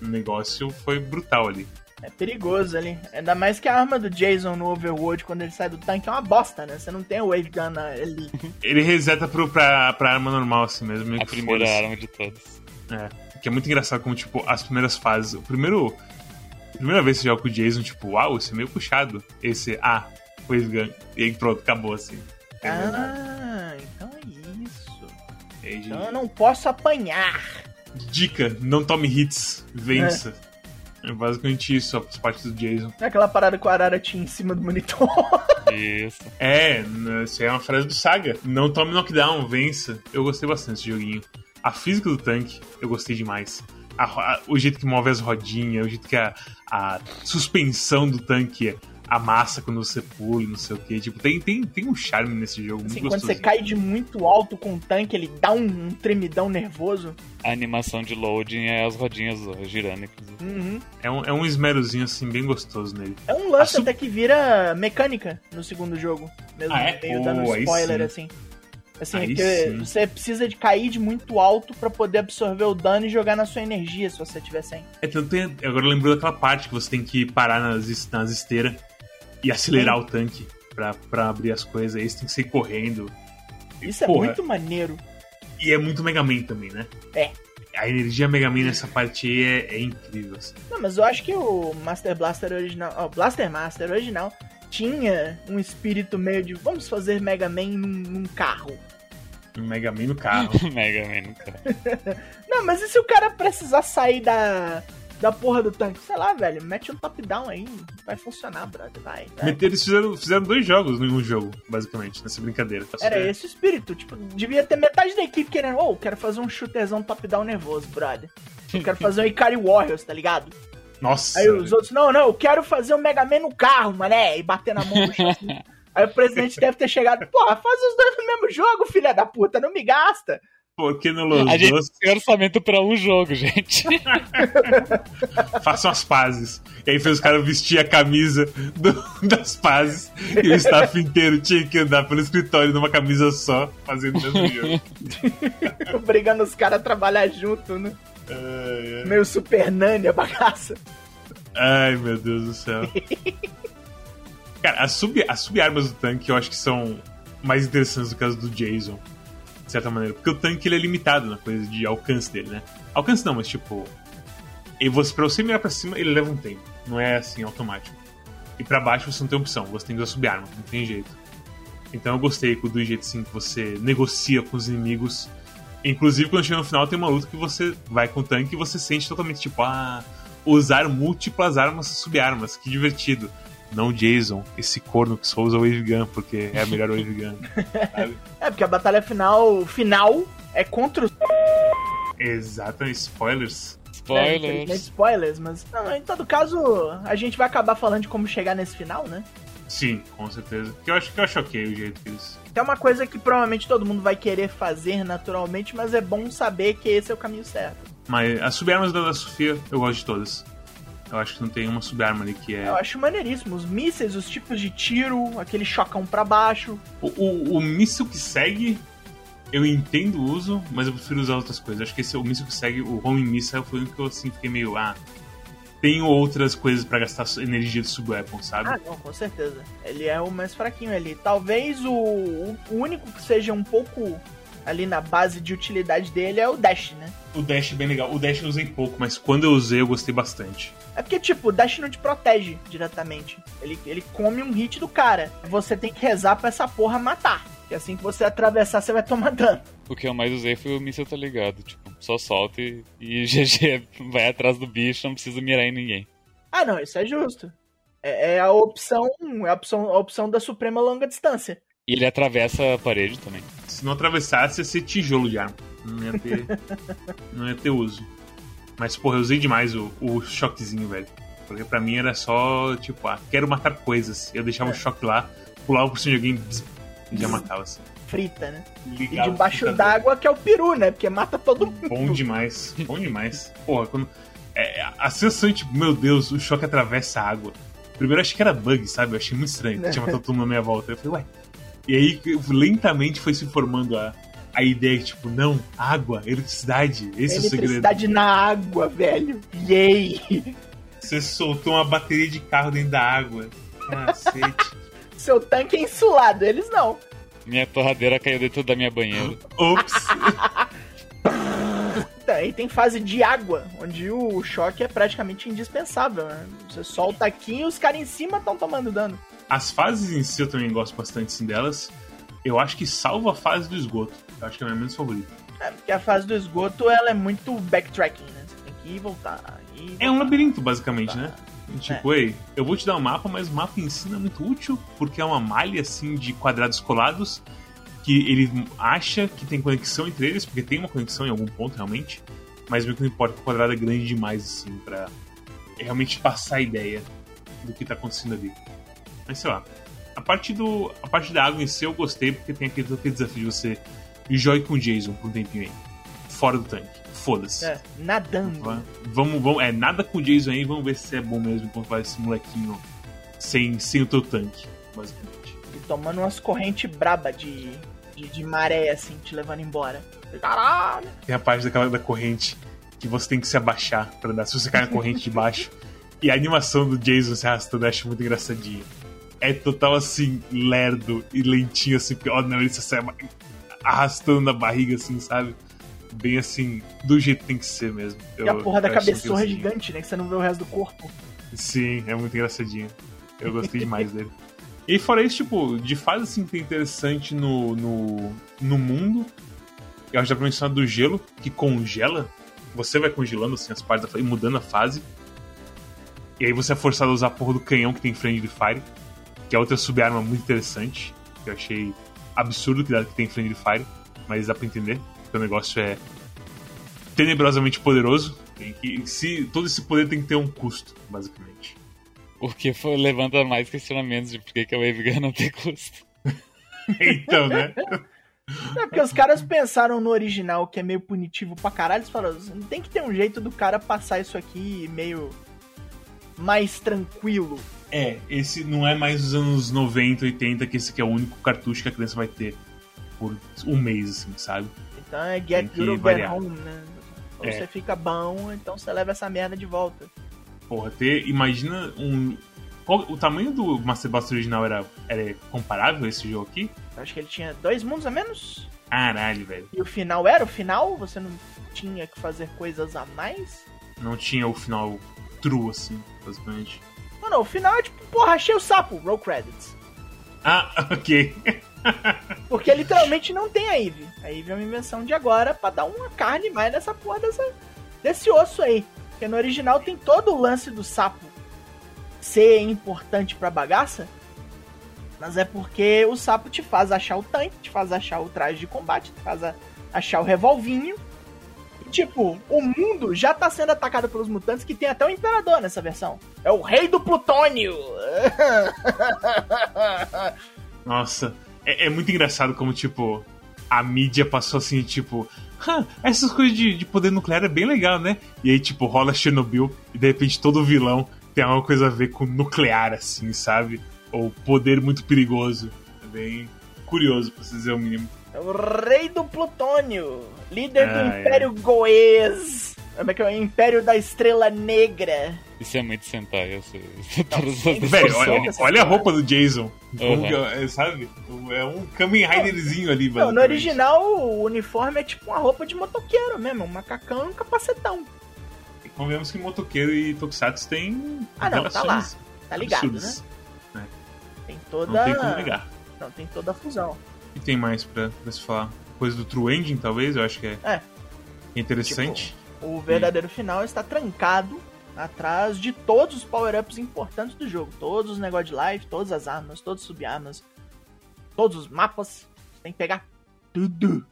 O negócio foi brutal ali. É perigoso ali. Ainda mais que a arma do Jason no Overworld, quando ele sai do tanque, é uma bosta, né? Você não tem o Wave Gun ali. *laughs* Ele reseta pro, pra, pra arma normal, assim mesmo. Meio A que primeira arma de todas. É. Que é muito engraçado como, tipo, as primeiras fases. O primeiro. A primeira vez que você joga com o Jason, tipo, uau, esse é meio puxado. Esse, ah, Wave Gun. E aí pronto, acabou assim. É. Ah, então é. Então eu não posso apanhar. Dica, não tome hits, vença. É, basicamente isso, as partes do Jason. É aquela parada com a Arara tinha em cima do monitor. *laughs* Isso. É, n- isso aí é uma frase do Saga. Não tome knockdown, vença. Eu gostei bastante desse joguinho. A física do tanque, eu gostei demais. A a- o jeito que move as rodinhas, o jeito que a, a suspensão do tanque a massa quando você pula, e não sei o que. Tipo, tem, tem, tem um charme nesse jogo Assim, muito quando você cai de muito alto com o tanque, ele dá um, um tremidão nervoso. A animação de loading é as rodinhas girando, inclusive. Uhum. É um, é um esmerozinho assim, bem gostoso nele. É um lance A su- até que vira mecânica no segundo jogo. Mesmo Ah, é? meio dando Oh, aí spoiler, sim. assim. Assim, Aí sim. você precisa de cair de muito alto pra poder absorver o dano e jogar na sua energia, se você tiver sem. É, tanto tem, agora lembrou daquela parte que você tem que parar nas, nas esteiras e acelerar o tanque pra, pra abrir as coisas. Aí você tem que sair correndo. E, Isso é porra, muito maneiro. E é muito Mega Man também, né? É. A energia Mega Man nessa parte aí é, é incrível. assim. Não, mas eu acho que o Master Blaster original, ó, Blaster Master original, tinha um espírito meio de vamos fazer Mega Man num, num carro. Um Mega Man no carro. *laughs* Mega Man, cara. *laughs* Não, mas e se o cara precisar sair da, da porra do tanque? Sei lá, velho, mete um top-down aí, vai funcionar, brother, vai. vai. Meter- Eles fizeram, fizeram dois jogos em um jogo, basicamente, nessa brincadeira. Era esse o espírito, tipo, devia ter metade da equipe querendo, ô, quero fazer um shooterzão top-down nervoso, brother. Eu quero *laughs* fazer um Ikari Warriors, tá ligado? Nossa. Aí os outros, não, não, eu quero fazer um Mega Man no carro, mané, e bater na mão no chão assim. Aí o presidente deve ter chegado, porra, faz os dois no mesmo jogo, filha da puta, não me gasta. Porque no Los A gente Dos tem orçamento pra um jogo, gente. *laughs* façam as pazes. E aí fez os caras vestir a camisa do- *laughs* das pazes e o staff inteiro tinha que andar pelo escritório numa camisa só, fazendo o mesmo jogo. *laughs* Obrigando os caras a trabalhar junto, né? Ai, ai. Meio super nani a bagaça. Ai, meu Deus do céu. Cara, as sub- as sub-armas do tanque eu acho que são mais interessantes do que as do Jason, certa maneira. Porque o tanque ele é limitado na coisa de alcance dele, né? Alcance não, mas tipo. E você, pra você mirar pra cima, ele leva um tempo. Não é assim automático. E pra baixo você não tem opção, você tem que usar sub-arma, não tem jeito. Então eu gostei do jeito assim que você negocia com os inimigos. Inclusive, quando chega no final, tem uma luta que você vai com o tanque e você sente totalmente tipo, ah, usar múltiplas armas sub-armas, que divertido. Não Jason, esse corno que só usa Wave Gun, porque é a melhor Wave Gun. *laughs* sabe? É, porque a batalha final, final é contra os... Exatamente, spoilers. né, infelizmente, Spoilers. spoilers, mas não, em todo caso, a gente vai acabar falando de como chegar nesse final, né? Sim, com certeza. Que eu acho que eu acho ok o jeito que eles. É uma coisa que provavelmente todo mundo vai querer fazer naturalmente, mas é bom saber que esse é o caminho certo. Mas as sub-armas da, da Sofia, eu gosto de todas. Eu acho que não tem uma sub-arma ali que é. Eu acho maneiríssimo. Os mísseis, os tipos de tiro, aquele chocão pra baixo. O, o, o míssil que segue, eu entendo o uso, mas eu prefiro usar outras coisas. Acho que esse o míssil que segue, o homing missile, foi o que eu assim, fiquei meio. Ah, tenho outras coisas pra gastar energia de sub-weapon, sabe? Ah, não, com certeza. Ele é o mais fraquinho ali. Talvez o, o único que seja um pouco ali na base de utilidade dele é o dash, né? O dash é bem legal. O dash eu usei pouco, mas quando eu usei eu gostei bastante. É porque, tipo, o dash não te protege diretamente. Ele, ele come um hit do cara. Você tem que rezar pra essa porra matar. Que assim que você atravessar, você vai tomar *laughs* dano. O que eu mais usei foi o míssil, tá ligado? Tipo, só solta e, e *laughs* GG vai atrás do bicho, não precisa mirar em ninguém. Ah, não, isso é justo. É, é a opção. É a opção, a opção da Suprema Longa Distância. E ele atravessa a parede também. Se não atravessasse, ia ser tijolo de arma. Não ia ter. *laughs* não ia ter uso. Mas, porra, eu usei demais o, o choquezinho, velho. Porque pra mim era só, tipo, ah, quero matar coisas. Eu deixava o choque lá, pulava por cima de alguém bzz, e já matava, assim. Frita, né? E Ligava o debaixo d'água que é o peru, né? Porque mata todo mundo. Bom demais, bom demais. Porra, quando. É, a sensação tipo, meu Deus, o choque atravessa a água. Primeiro eu achei que era bug, sabe? Eu achei muito estranho. que Tinha *laughs* matado todo mundo na minha volta. Eu falei, ué. E aí lentamente foi se formando a, a ideia que, tipo, não, água, eletricidade, esse é o segredo. Eletricidade na água, velho. Yay! Você soltou uma bateria de carro dentro da água. Cacete. *laughs* Seu tanque é insulado, eles não. Minha torradeira caiu dentro da minha banheira. Ops. *laughs* Aí tem fase de água, onde o choque é praticamente indispensável. Né? Você solta aqui e os caras em cima estão tomando dano. As fases em si eu também gosto bastante sim, delas. Eu acho que salva a fase do esgoto. Eu acho que é a minha menos favorita. É, porque a fase do esgoto ela é muito backtracking, né? Você tem que ir e voltar. ir É um labirinto, basicamente, né? Tipo, ei, eu vou te dar um mapa, mas o mapa em si não é muito útil, porque é uma malha, assim, de quadrados colados, que ele acha que tem conexão entre eles, porque tem uma conexão em algum ponto, realmente, mas meio que não importa, o quadrado é grande demais, assim, pra realmente passar a ideia do que tá acontecendo ali. Mas sei lá. A parte, do, a parte da água em si eu gostei, porque tem aquele, aquele desafio de você jogue com o Jason por um tempinho aí. Fora do tanque. Foda-se. É, nadando. Vamos, vamos, é, nada com o Jason aí, vamos ver se é bom mesmo enquanto vai esse molequinho sem, sem o teu tanque, basicamente. E tomando umas correntes braba de, de, de, maré, assim, te levando embora. Caralho! Tem a parte daquela da corrente que você tem que se abaixar pra andar. Se você cair na corrente de baixo. *laughs* E a animação do Jason se arrastando eu acho muito engraçadinha. É total assim, lerdo e lentinho, assim, ó, não, ele se arrastando na barriga, assim, sabe? Bem assim, do jeito que tem que ser mesmo. Eu, e a porra da cabeçorra gigante, né? Que você não vê o resto do corpo. Sim, é muito engraçadinho. Eu gostei demais dele. E fora isso, tipo, de fase assim que é interessante no, no, no mundo. Eu acho que dá pra mencionar do gelo, que congela. Você vai congelando assim as partes da fase e mudando a fase. E aí você é forçado a usar a porra do canhão que tem Friendly Fire, que é outra sub-arma muito interessante. Que eu achei absurdo que, dá, que tem Friendly Fire, mas dá pra entender. Que o negócio é tenebrosamente poderoso. Que, se, todo esse poder tem que ter um custo, basicamente. O que foi, levanta mais questionamentos de por que, que a Wave Gun não tem custo. *laughs* então, né? *laughs* É porque os caras pensaram no original, que é meio punitivo pra caralho, eles falaram, tem que ter um jeito do cara passar isso aqui meio mais tranquilo. É, esse não é mais dos anos 90, 80, que esse aqui é o único cartucho que a criança vai ter por um mês, assim, sabe? Então é get good get home, né? Ou é. você fica bom, então você leva essa merda de volta. Porra, ter, imagina um... O tamanho do Master Blaster original era, era comparável a esse jogo aqui? Eu acho que ele tinha dois mundos a menos. Caralho, velho. E o final era o final? Você não tinha que fazer coisas a mais? Não tinha o final true, assim, basicamente. Não, o final é tipo, porra, achei o sapo, roll credits. Ah, *laughs* ok. *laughs* Porque literalmente não tem a Eve. A Eve é uma invenção de agora pra dar uma carne mais nessa porra dessa, desse osso aí. Porque no original tem todo o lance do sapo ser importante pra bagaça. Mas é porque o sapo te faz achar o tanque, te faz achar o traje de combate, te faz achar o revolvinho tipo, o mundo já tá sendo atacado pelos mutantes que tem até o Imperador nessa versão. É o Rei do Plutônio! *laughs* Nossa, é, é muito engraçado como, tipo, a mídia passou assim, tipo, essas coisas de, de, poder nuclear é bem legal, né? E aí, tipo, rola Chernobyl e de repente todo vilão tem alguma coisa a ver com nuclear, assim, sabe? Ou poder muito perigoso. É bem curioso, pra se dizer o mínimo. É o rei do plutônio, líder ah, do Império é. Goês. Como é que é o Império da Estrela Negra? Isso é muito Sentai, eu sei. Velho, *laughs* olha, olha, a roupa do Jason. Uhum. É, sabe? É um Kamen Riderzinho ali, Não, no original o uniforme é tipo uma roupa de motoqueiro mesmo, um macacão e um capacetão. E convenhamos que motoqueiro e Tokusatsu tem. Ah, não, tá lá. Tá ligado, absurdas. né? É. Tem toda. Não tem como ligar. Não, tem toda a fusão. E tem mais pra, pra se falar? Coisa do True Ending, talvez? Eu acho que é, é. interessante. Tipo, o verdadeiro e... final está trancado atrás de todos os power-ups importantes do jogo. Todos os negócios de life, todas as armas, todas as sub-armas, todos os mapas. Você tem que pegar tudo.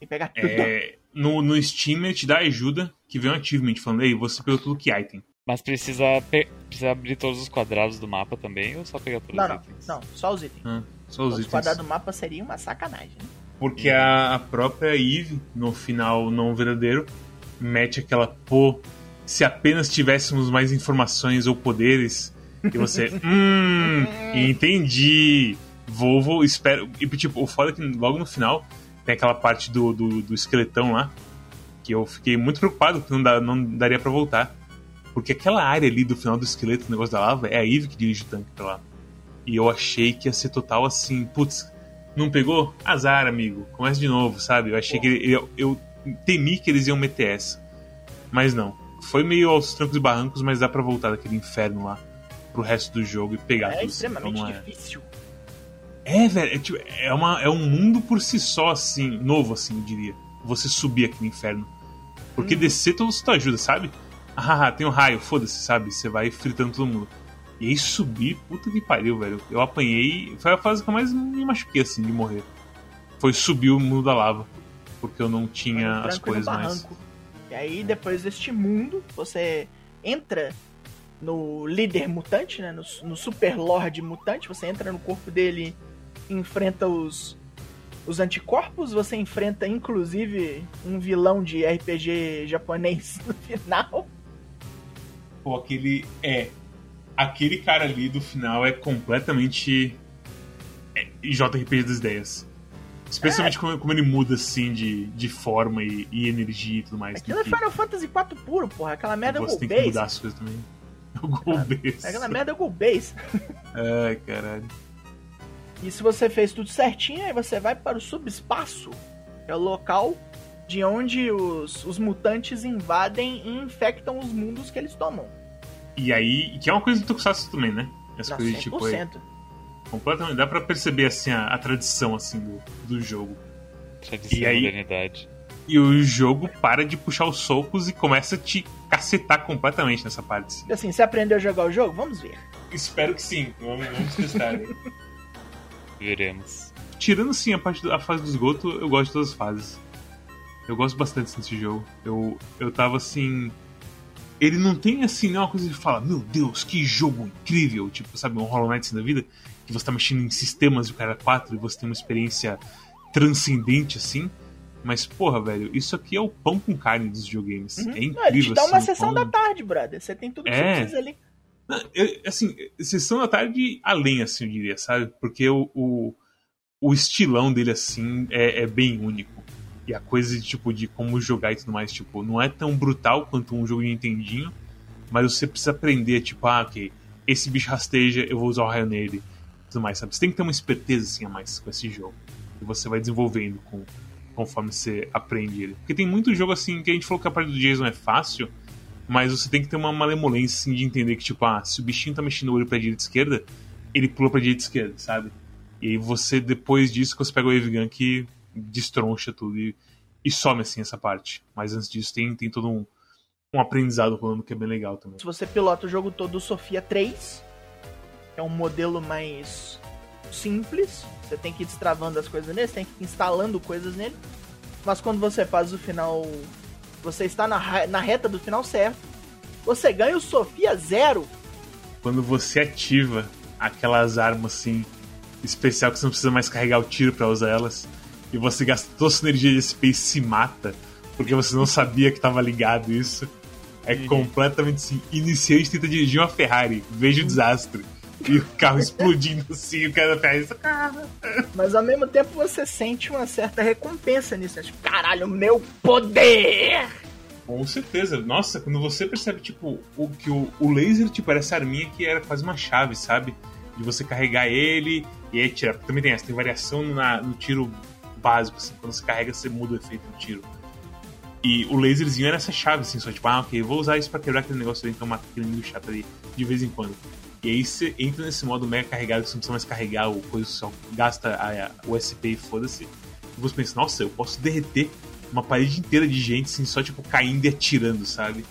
Tem que pegar tudo. É, no, no Steam ele te dá ajuda que vem um achievement falando, ei, você pegou tudo que item. Mas precisa, precisa abrir todos os quadrados do mapa também ou só pegar todos não, os não, itens? Não, só os itens. Ah. Só os, quadrados do mapa seria uma sacanagem. Porque a, a, própria Eve, no final não verdadeiro, mete aquela pô. Se apenas tivéssemos mais informações ou poderes. E você. *laughs* hum, entendi. Vou, vou, espero. E tipo, o foda é que logo no final tem aquela parte do, do, do esqueletão lá. Que eu fiquei muito preocupado que não, dá, não daria para voltar. Porque aquela área ali do final do esqueleto, o negócio da lava, é a Eve que dirige o tanque pra lá. E eu achei que ia ser total assim, putz, não pegou? Azar, amigo. Começa de novo, sabe? Eu achei que eu, eu temi que eles iam meter essa. Mas não. Foi meio aos trancos e barrancos, mas dá pra voltar daquele inferno lá pro resto do jogo e pegar é tudo. Extremamente então, é extremamente difícil. É, velho, é, tipo, é, uma, é um mundo por si só, assim, novo, assim, eu diria. Você subir aquele inferno. Porque hum. descer todo mundo ajuda, sabe? Ah, tem um raio, foda-se, sabe? Você vai fritando todo mundo. E aí subir, puta que pariu, velho. Eu apanhei. Foi a fase que eu mais me machuquei, assim, de morrer. Foi subir o mundo da lava. Porque eu não tinha as coisas mais. E aí, depois deste mundo, você entra no líder mutante, né? No, no Super Lord mutante. Você entra no corpo dele, enfrenta os, os anticorpos. Você enfrenta, inclusive, um vilão de RPG japonês *laughs* no final. Pô, aquele. É. Aquele cara ali do final é completamente. É, JRPG das ideias. Especialmente é. como, como, ele muda assim de, de forma e, e energia e tudo mais. Aquilo é Final Fantasy IV puro, porra. Aquela merda é o Você tem que mudar as coisas também. O Goal Base. Aquela merda é o Goal Base. Ai, caralho. E se você fez tudo certinho, aí você vai para o subespaço. É o local de onde os, os mutantes invadem e infectam os mundos que eles tomam. E aí, que é uma coisa do Tokusatsu também, né? Essa coisa de tipo. É, completamente. Dá pra perceber assim a, a tradição assim do, do jogo. Tradição e aí, modernidade. E o jogo para de puxar os socos e começa a te cacetar completamente nessa parte. Assim, assim você aprendeu a jogar o jogo? Vamos ver. Espero que sim. Vamos, vamos testar. Veremos. Tirando sim a parte da fase do esgoto, eu gosto de todas as fases. Eu gosto bastante desse jogo. Eu, eu tava assim. Ele não tem assim, não é uma coisa de falar, meu Deus, que jogo incrível. Tipo, sabe, um Hollow Knight da vida, que você tá mexendo em sistemas de cara 4 e você tem uma experiência transcendente assim. Mas, porra, velho, isso aqui é o pão com carne dos videogames. Uhum. É incrível. Não, te dá assim, uma sessão pão... da tarde, brother. Você tem tudo que é... você precisa ali. assim, sessão da tarde além, assim, eu diria, sabe? Porque o, o, o estilão dele, assim, é, é, bem único. E a coisa de, tipo, de como jogar e tudo mais, tipo, não é tão brutal quanto um jogo de Nintendinho, mas você precisa aprender, tipo, ah, ok, esse bicho rasteja, eu vou usar o raio nele, tudo mais, sabe? Você tem que ter uma esperteza, assim, a mais com esse jogo. E você vai desenvolvendo com, conforme você aprende ele. Porque tem muito jogo, assim, que a gente falou que a parte do Jason é fácil, mas você tem que ter uma malemolência, assim, de entender que, tipo, ah, se o bichinho tá mexendo o olho pra direita e esquerda, ele pula pra direita e esquerda, sabe? E aí você, depois disso, você pega o Wave Gun que destroncha tudo e, e some, assim, essa parte. Mas antes disso, tem, tem todo um, um aprendizado rolando que é bem legal também. Se você pilota o jogo todo Sofia 3, é um modelo mais simples, você tem que ir destravando as coisas nele, você tem que ir instalando coisas nele. Mas quando você faz o final você está na, na reta do final certo. Você ganha o Sofia Zero. Quando você ativa aquelas armas assim, especial que você não precisa mais carregar o tiro para usar elas, e você gasta toda a sua energia de SP e se mata, porque você não sabia que estava ligado isso. É uhum. completamente assim. Iniciante tenta dirigir uma Ferrari, veja o desastre. E o carro explodindo assim, o cara faz isso, cara. Mas ao mesmo tempo você sente uma certa recompensa nisso. Né? Tipo, caralho, meu poder! Com certeza. Nossa, quando você percebe, tipo, o, que o, o laser, tipo, era essa arminha que era quase uma chave, sabe? De você carregar ele e aí tirar. Também tem essa, tem variação na, no tiro básico, assim. Quando você carrega, você muda o efeito do tiro. E o laserzinho era essa chave, assim, só tipo, ah, ok, vou usar isso pra quebrar aquele negócio ali, então matar aquele inimigo chato ali de vez em quando. E aí você entra nesse modo mega carregado que você não precisa mais carregar o coisa, só gasta a, a, o SP e foda-se. E você pensa, nossa, eu posso derreter uma parede inteira de gente assim, só tipo caindo e atirando, sabe?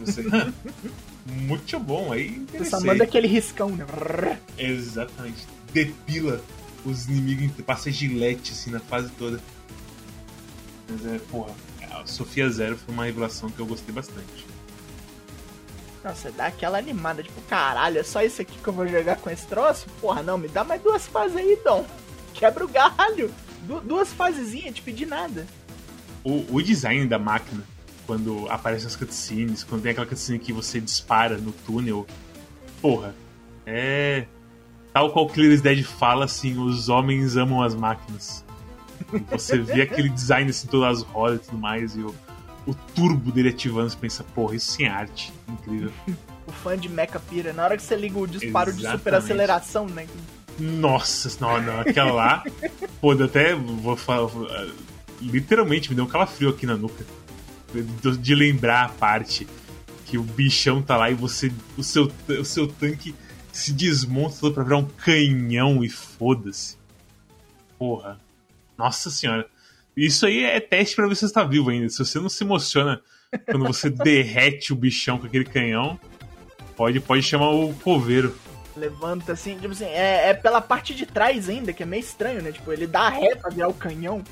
Você. *laughs* Muito bom, aí Você só manda aquele riscão, né? Exatamente. Depila os inimigos, passa gilete assim na fase toda. Mas é, porra, a Sofia Zero foi uma revelação que eu gostei bastante. Nossa, dá aquela animada, tipo, caralho, é só isso aqui que eu vou jogar com esse troço? Porra, não, me dá mais duas fases aí, Dom. *laughs* Quebra o galho. Du duas fasezinhas, tipo, de nada. O, o design da máquina, quando aparecem as cutscenes, quando tem aquela cutscene que você dispara no túnel, porra, é. Tal qual Clear Dead fala, assim, os homens amam as máquinas. E você vê *laughs* aquele design, assim, todas as rodas e tudo mais, e o o turbo dele ativando, você pensa, porra, isso sem arte. Incrível. o fã de Mecha pira, na hora que você liga o disparo Exatamente. de superaceleração, né? Nossa, não, não, aquela lá. pô, eu até vou falar. Literalmente me deu um calafrio aqui na nuca. De, de lembrar a parte que o bichão tá lá e você. O seu, o seu tanque se desmonta todo pra virar um canhão e foda-se. Porra. Nossa senhora. Isso aí é teste para ver se você está vivo ainda. Se você não se emociona quando você *laughs* derrete o bichão com aquele canhão, pode, pode chamar o coveiro. Levanta assim, tipo assim, é, é pela parte de trás ainda, que é meio estranho, né? Tipo, ele dá a ré pra virar o canhão.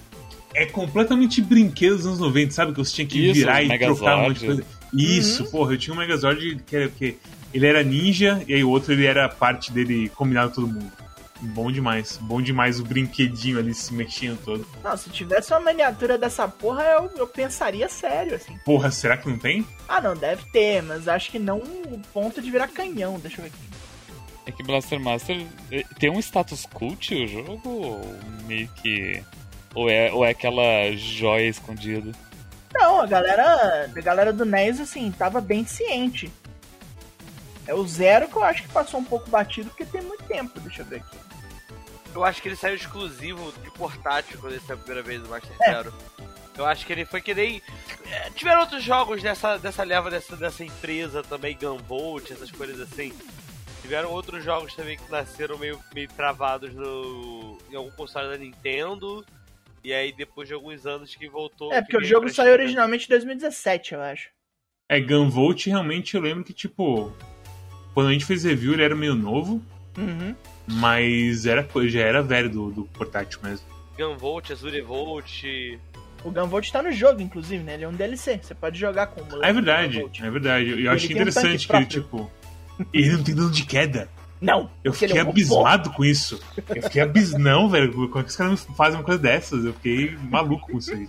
É completamente brinquedo dos anos 90, sabe? Que você tinha que Isso, virar e Megazord. trocar um monte de coisa. Isso, uhum. porra, eu tinha um Megazord que era que ele era ninja e aí o outro ele era parte dele combinado com todo mundo. Bom demais, bom demais o brinquedinho ali se mexendo todo. Não, se tivesse uma miniatura dessa porra, eu, eu pensaria sério, assim. Porra, será que não tem? Ah, não, deve ter, mas acho que não o ponto de virar canhão. Deixa eu ver aqui. É que Blaster Master eh, tem um status cult o jogo? Ou meio que. Ou é, ou é aquela joia escondida? Não, a galera, a galera do NES, assim, tava bem ciente. É o Zero que eu acho que passou um pouco batido, porque tem muito tempo. Deixa eu ver aqui. Eu acho que ele saiu exclusivo de portátil quando ele saiu a primeira vez do Master É. Zero. Eu acho que ele foi que nem. é, Tiveram outros jogos dessa, dessa leva dessa, dessa empresa também, Gunvolt, essas coisas assim. Tiveram outros jogos também que nasceram meio, meio travados no, em algum console da Nintendo. E aí depois de alguns anos que voltou. É, que porque o jogo saiu China. originalmente em 2017, eu acho. É, Gunvolt realmente eu lembro que, tipo, quando a gente fez review ele era meio novo, Uhum. mas era, já era velho do, do portátil mesmo. Gunvolt, Azure Volt. O Gunvolt tá no jogo, inclusive, né? Ele é um DLC. Você pode jogar com o moleque é verdade, é verdade. Eu, achei tem um interessante que ele, tipo. Ele não tem dano de queda. Não! Eu fiquei é um robô. abismado com isso. Eu fiquei abismado, não, velho. Como é que os caras fazem uma coisa dessas? Eu fiquei maluco com isso aí.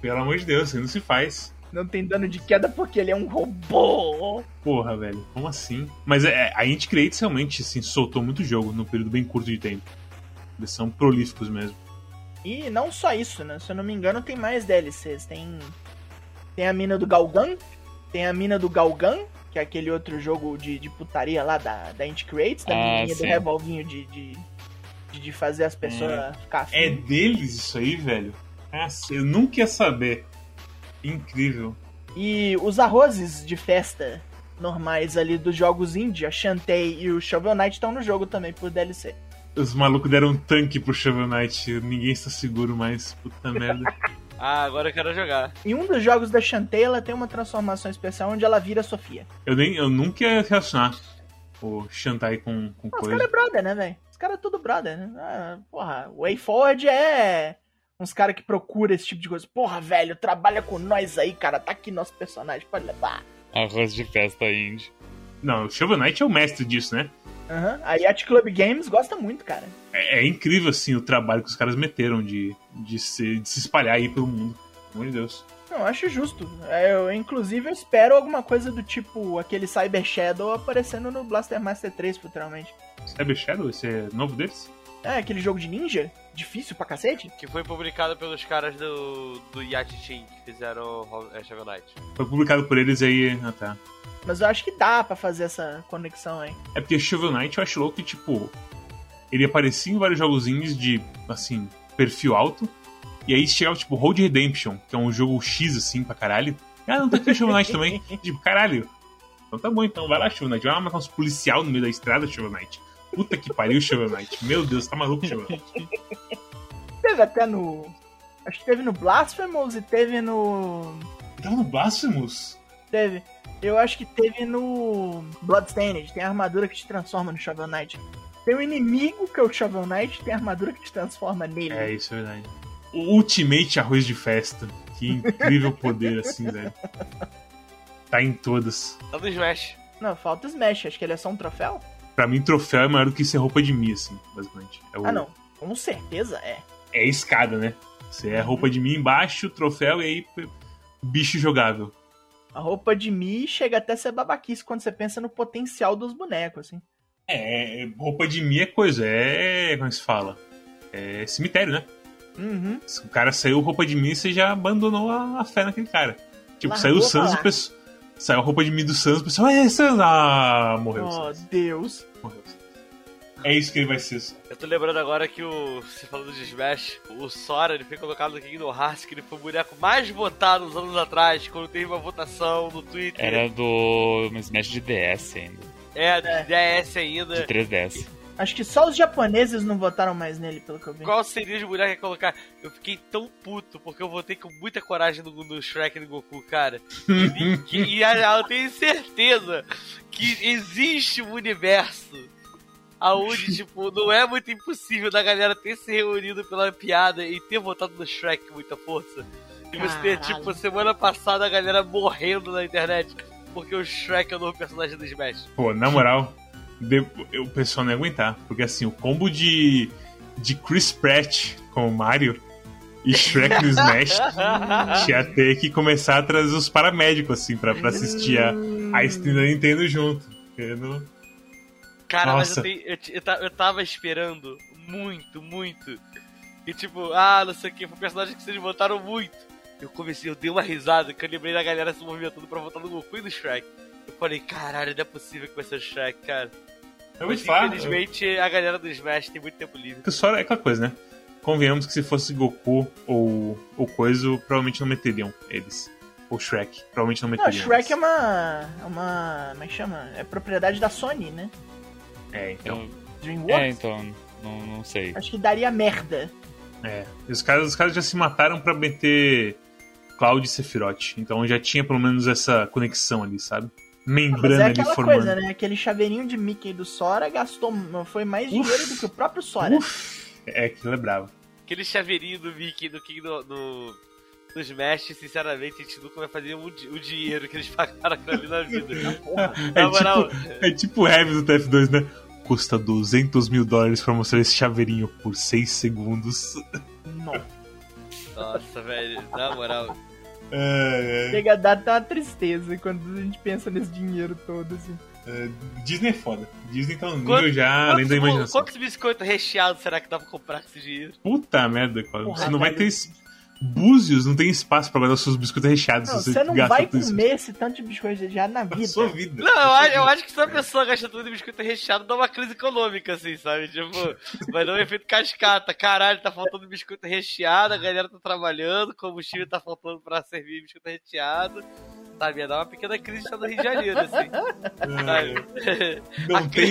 Pelo amor de Deus, isso aí não se faz. Não tem dano de queda porque ele é um robô. Porra, velho, como assim? Mas é, a Inti Creates realmente assim, soltou muito jogo num período bem curto de tempo. Eles são prolíficos mesmo. E não só isso, né? Se eu não me engano, tem mais DLCs. Tem, tem a mina do Galgan, tem a mina do Galgan, que é aquele outro jogo de, de putaria lá da, da Inti Creates, da Ah, menininha do sim. revolvinho de, de, de, fazer as pessoas ficar afim. É deles isso aí, velho? Nossa, eu nunca ia saber. Incrível. E os arrozes de festa normais ali dos jogos indie, a Shantae e o Shovel Knight estão no jogo também por DLC. Os malucos deram um tanque pro Shovel Knight. Ninguém está seguro mais. Puta merda. *laughs* Ah, agora eu quero jogar. Em um dos jogos da Shantae, ela tem uma transformação especial onde ela vira Sofia. Eu, nem, eu nunca ia relacionar o Shantai com, com Os caras coisa. é brother, né, velho? Os caras é tudo brother, né? Ah, porra, o Way Forward é uns caras que procura esse tipo de coisa. Porra, velho, trabalha com nós aí, cara. Tá aqui nosso personagem, pode levar. Arroz de festa indie. Não, o Shovel Knight é o mestre disso, né? Aham. A Yacht Club Games gosta muito, cara. É, é incrível, assim, o trabalho que os caras meteram de, de, se, de se espalhar aí pelo mundo. Pelo amor de Deus. Não, acho justo. É, Eu, inclusive, eu espero alguma coisa do tipo aquele Cyber Shadow aparecendo no Blaster Master 3 futuramente. Cyber Shadow, esse é novo deles? É, aquele jogo de ninja? Difícil pra cacete? Que foi publicado pelos caras do, do Yacht Team que fizeram é, Shovel Knight. Foi publicado por eles aí. Ah, tá. Mas eu acho que dá pra fazer essa conexão aí. É porque Shovel Knight eu acho louco que, tipo, ele aparecia em vários jogos indies de, assim, perfil alto. E aí chegava, tipo, Road Redemption, que é um jogo X, assim, pra caralho. Ah, não tá aqui o Shovel Knight também. *laughs* tipo, caralho. Então tá bom, então vai lá, Shovel Knight. Vai lá matar uns policial no meio da estrada, Shovel Knight. Puta que pariu, Shovel Knight. Meu Deus, tá maluco, Shovel Knight. Teve até no. Acho que teve no Blasphemous e teve no. Tava no Blasphemous? Teve. Eu acho que teve no Bloodstained. Tem a armadura que te transforma no Shovel Knight. Tem um inimigo que é o Shovel Knight, tem a armadura que te transforma nele. É, isso é verdade. O Ultimate Arroz de Festa. Que incrível poder, assim, velho. Tá em todas. Tá no Smash. Não, falta o Smash. Acho que ele é só um troféu? Pra mim, troféu é maior do que ser roupa de mim, assim, basicamente. É o- Ah, não. Com certeza é. É escada, né? Você é roupa de mim embaixo, troféu e aí bicho jogável. A roupa de Mi chega até a ser babaquice quando você pensa no potencial dos bonecos, assim. É, roupa de mim é coisa, é. Como é que se fala? É cemitério, né? Uhum. Se o cara saiu roupa de mim, você já abandonou a, a fé naquele cara. Tipo, Largou saiu o Sans, o pessoal. Saiu a roupa de mim do Sans, o pessoal, é Sans! Ah, morreu Oh, Sans. Deus. Morreu. É isso que ele vai ser. Eu tô lembrando agora que o. Você falando de Smash, o Sora ele foi colocado no Kingdom Hearts, que ele foi o boneco mais votado uns anos atrás, quando teve uma votação no Twitter. Era do Smash de DS ainda. É, de É. DS ainda. De 3DS. Acho que só os japoneses não votaram mais nele, pelo que eu vi. Qual seria o boneco a colocar? Eu fiquei tão puto, porque eu votei com muita coragem no, no Shrek e no Goku, cara. E, que- e a- eu tenho certeza que existe um universo aonde, tipo, não é muito impossível da galera ter se reunido pela piada e ter votado no Shrek com muita força. E você ter, tipo, semana passada a galera morrendo na internet. porque o Shrek é o novo personagem do Smash. Pô, na moral, de- o pessoal não ia aguentar. Porque assim, o combo de, de Chris Pratt com o Mario e Shrek no Smash *laughs* tinha ter que começar a trazer os paramédicos, assim, pra, pra assistir a, a stream da Nintendo junto. Não- Cara, mas Nossa. eu, tenho- eu, eu, ta- eu tava esperando muito, muito. E tipo, ah, não sei o que, foi um personagem que vocês botaram muito. Eu comecei, eu dei uma risada, que eu lembrei da galera se movimentando pra votar no Goku e no Shrek. Eu falei, caralho, não é possível que vai ser o Shrek, cara. Eu Mas te falar. infelizmente a galera do Smash tem muito tempo livre. Que só é aquela coisa, né? Convenhamos que se fosse Goku ou, ou coisa, provavelmente não meteriam eles. Ou Shrek, provavelmente não Não, meteriam. Shrek é eles. uma. é uma. Como é que chama? É propriedade da Sony, né? É, então. Eu- DreamWorks. é, então, não, não sei. Acho que daria merda. É. E Os caras, os caras já se mataram pra meter Cloud e Sephiroth. Então já tinha pelo menos essa conexão ali, sabe? Mas Membrana é ali aquela formando. coisa, né? Aquele chaveirinho de Mickey do Sora gastou. Foi mais dinheiro do que o próprio Sora. Uf, é, aquilo é bravo. Aquele chaveirinho do Mickey do King do, do, do Smash, sinceramente, a gente nunca vai fazer o, di- o dinheiro que eles *laughs* pagaram aquilo ali na vida. Porra. É Na moral, tipo, é tipo o Heavy do TF2, né? Custa 200 mil dólares pra mostrar esse chaveirinho por 6 segundos. Não. nossa, velho, na moral. É, é. Chega a dar até uma tristeza quando a gente pensa nesse dinheiro todo, assim. É, Disney é foda. Disney tá no nível Quanto- já além da imaginação. quantos biscoitos recheados será que dá pra comprar com esse dinheiro? Puta merda, cara. Porra, Você não vai ter. Búzios não tem espaço pra guardar os seus biscoitos recheados. Não, se você não gasta vai tudo isso comer esse tanto de biscoito já na na vida. sua vida. Não, eu, acho- eu acho que se uma pessoa gasta tudo de biscoito recheado, dá uma crise econômica, assim, sabe? Tipo, vai dar um efeito cascata. Caralho, tá faltando biscoito recheado, a galera tá trabalhando, combustível tá faltando pra servir biscoito recheado. Sabe, ia dar uma pequena crise só no Rio de Janeiro, assim. Sabe? Não *laughs* tem,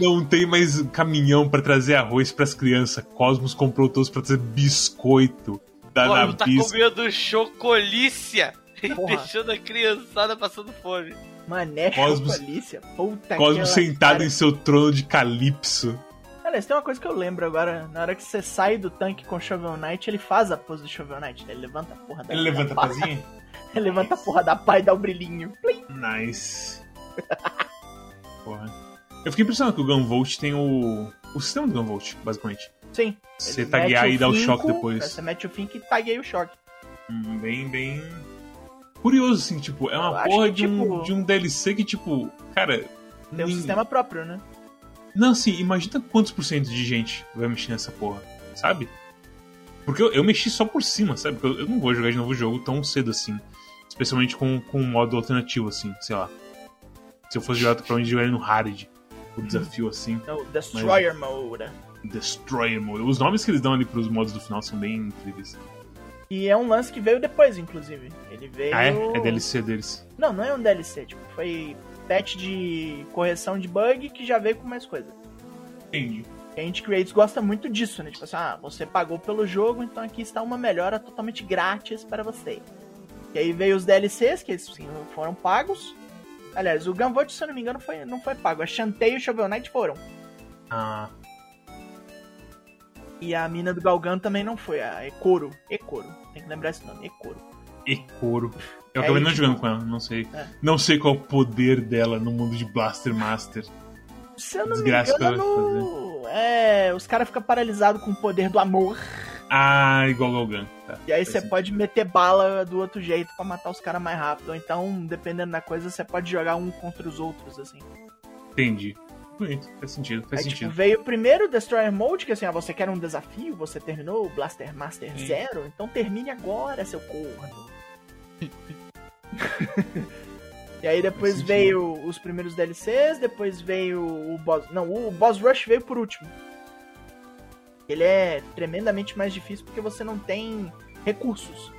não tem mais caminhão pra trazer arroz pras crianças. Cosmos comprou todos pra trazer biscoito da Pô, não tá Nabisco. comendo chocolícia *laughs* e deixando a criançada passando fome. Mané, Cosmos- chocolícia. Puta Cosmos sentado cara. em seu trono de Calypso. Aliás, tem uma coisa que eu lembro agora. Na hora que você sai do tanque com o Shovel Knight, ele faz a pose do Shovel Knight. né? Ele levanta a porra da Ele levanta a pazinha? *laughs* Ele levanta a porra da pá e dá o brilhinho. Plim. Nice. *laughs* Porra. Eu fiquei impressionado que o Gunvolt tem o. O sistema do Gunvolt, basicamente. Sim. Você taguear e dar o choque depois. Você mete o fink e tagueia o choque. Hum, Bem, bem. Curioso, assim, tipo, é uma porra que, de, um, tipo- de um DLC que, tipo, cara. Tem um nin- sistema próprio, né? Não, assim, imagina quantos por cento de gente vai mexer nessa porra, sabe? Porque eu, eu mexi só por cima, sabe? Porque eu, eu não vou jogar de novo o jogo tão cedo assim. Especialmente com, com um modo alternativo, assim, sei lá. Se eu fosse jogar, provavelmente jogaria no Hard. O desafio, assim. É o Destroyer Mode. Destroyer Mode. Os nomes que eles dão ali pros modos do final são bem incríveis. E é um lance que veio depois, inclusive. Ele veio. Ah, é? É DLC deles. Não, não é um DLC. Tipo, foi patch de correção de bug que já veio com mais coisa. Entendi. E a gente Creates gosta muito disso, né? Tipo assim, ah, você pagou pelo jogo, então aqui está uma melhora totalmente grátis para você. E aí veio os DLCs, que sim, foram pagos. Aliás, o Gunvolt, se eu não me engano, foi, não foi pago. A Shantae e o Shovel Knight foram. Ah, E a mina do Galgan também não foi, a Ekoro. Ekoro. Tem que lembrar esse nome, Ekoro. Ekoro. Eu É, acabei não jogando com ela, não sei. É. Não sei qual o poder dela no mundo de Blaster Master. Se eu não Desgraça me engano, é, os caras ficam paralisados com o poder do amor. Ah, igual Galgan. Tá. E aí você pode meter bala do outro jeito pra matar os caras mais rápido. Ou então, dependendo da coisa, você pode jogar um contra os outros, assim. Entendi. Bonito, faz sentido, faz Aí, tipo, sentido. veio primeiro o Destroyer Mode, que assim, ah, você quer um desafio, você terminou o Blaster Master Sim. Zero, então termine agora, seu corno. *laughs* e aí depois veio os primeiros DLCs, depois veio o Boss... Não, o Boss Rush veio por último. Ele é tremendamente mais difícil porque você não tem recursos.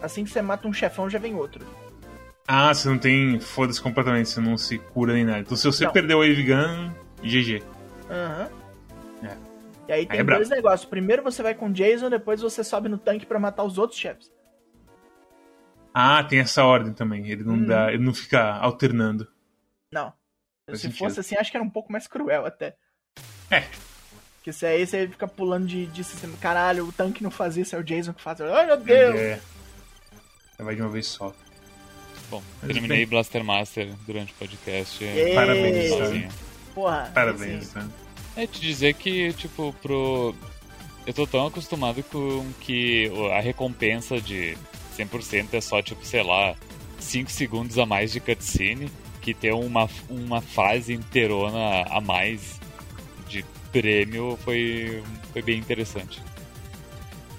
Assim que você mata um chefão, já vem outro. Ah, você não tem. Foda-se completamente, você não se cura nem nada. Então se você Não. perdeu o Wave Gun, GG. Aham. É. E aí tem é brabo. dois negócios. Primeiro você vai com o Jason, depois você sobe no tanque pra matar os outros chefes. Ah, tem essa ordem também. Ele não Hum. dá. Ele não fica alternando. Não. Faz Se sentido. fosse assim, acho que era um pouco mais cruel até. É. Porque se aí você fica pulando de, de sistema. Caralho, o tanque não faz isso, é o Jason que faz. Ai meu Deus! É. Vai de uma vez só. Bom, Mas terminei bem. Blaster Master durante o podcast. Parabéns, sozinho. Porra. Parabéns, assim, né? É te dizer que, tipo, pro. Eu tô tão acostumado com que a recompensa de 100% é só, tipo, sei lá, 5 segundos a mais de cutscene, que ter uma, uma fase inteirona a mais de prêmio foi, foi bem interessante.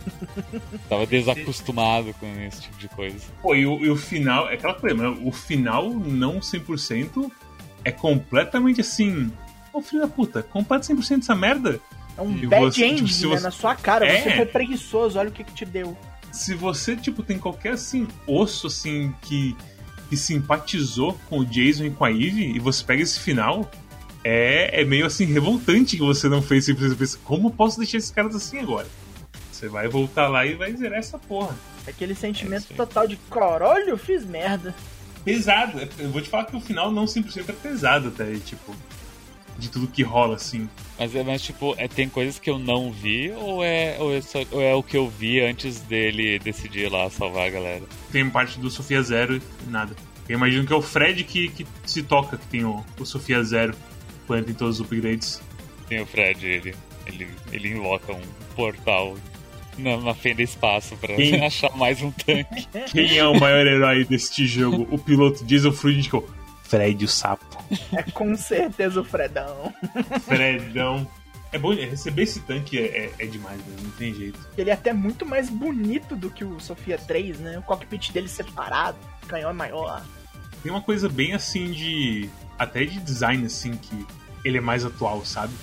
*laughs* Tava desacostumado com esse tipo de coisa. Pô, e o, e o final, é aquela coisa, né? o final não 100% é completamente assim. Ô filho da puta, completa 100% essa merda. É um E bad você, ending, tipo, né? você- Na sua cara. É. Você foi preguiçoso, olha o que que te deu. Se você, tipo, tem qualquer assim, osso assim que, que simpatizou com o Jason e com a Eve, e você pega esse final, é, é meio assim revoltante que você não fez simplesmente pensa, como eu posso deixar esses caras assim agora? Você vai voltar lá e vai zerar essa porra. Aquele sentimento aí. total de caralho, eu fiz merda. pesado. É- Eu vou te falar que o final não 100% é pesado até, tipo, de tudo que rola, assim. Mas, é- mas tipo, é, tem coisas que eu não vi ou é, ou, é só- ou é o que eu vi antes dele decidir lá salvar a galera? Tem parte do Sofia Zero e nada. Eu imagino que é o Fred que, que se toca, que tem o, o Sofia Zero, quando tem todos os upgrades. Tem o Fred, ele, ele, ele invoca um portal na, na fenda espaço pra Quem? *laughs* achar mais um tanque. Quem é o maior herói deste jogo? O piloto Jason Frudico. Fred o sapo. É com certeza o Fredão. Fredão. É bom, é, receber esse tanque é, é, é demais, né? não tem jeito. Ele é até muito mais bonito do que o Sofia 3, né? O cockpit dele separado, o canhão é maior. Tem uma coisa bem assim de. até de design, assim, que ele é mais atual, sabe?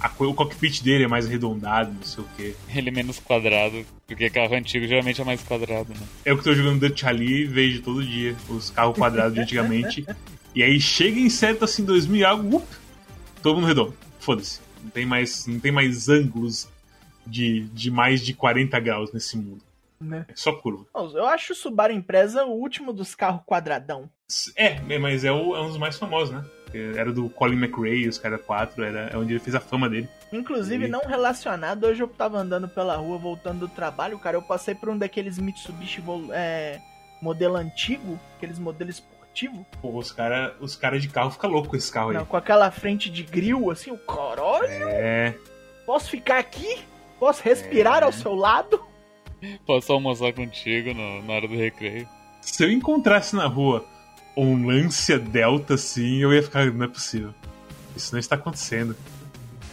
A o cockpit dele é mais arredondado, não sei o quê. Ele é menos quadrado, porque carro antigo geralmente é mais quadrado, né? É o que eu tô jogando Dutch Rally e vejo todo dia os carros quadrados de antigamente. E aí chega em certo assim 2000 e algo, up, todo mundo redondo. Foda-se. Não tem mais, não tem mais ângulos de, de mais de 40 graus nesse mundo. Né? É só curva. Eu acho o Subaru Impreza o último dos carros quadradão. É, mas é, o- é um dos mais famosos, né? Era do Colin McRae, os caras 4, era é onde ele fez a fama dele. Inclusive, E- não relacionado, hoje eu tava andando pela rua, voltando do trabalho, cara, eu passei por um daqueles Mitsubishi é, modelo antigo, aqueles modelos esportivos, Pô, os caras os cara de carro ficam loucos com esse carro aí. não, com aquela frente de grill, assim, o caralho, É. posso ficar aqui? Posso respirar É. ao seu lado? Posso almoçar contigo no- na hora do recreio. Se eu encontrasse na rua um Lancia Delta assim, eu ia ficar. Não é possível. Isso não está acontecendo.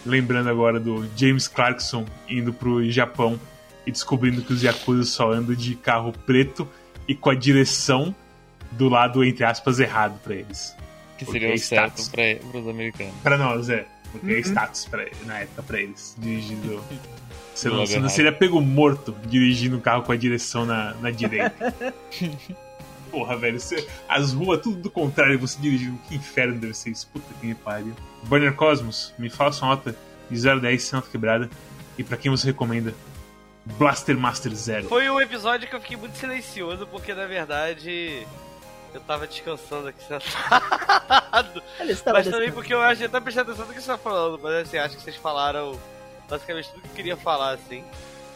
Lembrando agora do James Clarkson indo pro Japão e descobrindo que os Yakuza só andam de carro preto e com a direção do lado, entre aspas, errado pra eles. Que seria o é status. certo pra, pros americanos. Pra nós, é. Porque é Uhum. status pra, na época pra eles, dirigindo. *laughs* Você não, não errado. seria pego morto dirigindo um carro com a direção na, na direita. *laughs* Porra, velho, você- as ruas tudo do contrário, você dirigindo. Que inferno deve ser isso. Puta que me pariu. Burner Cosmos, me fala sua nota de 0 a 10 sem nota quebrada. E pra quem você recomenda? Blaster Master Zero. Foi um episódio que eu fiquei muito silencioso, porque na verdade eu tava descansando aqui sentado. *laughs* Mas também descansando. porque eu acho, eu tava prestando atenção no que você tá falando, mas assim, acho que vocês falaram basicamente tudo que eu queria falar, assim.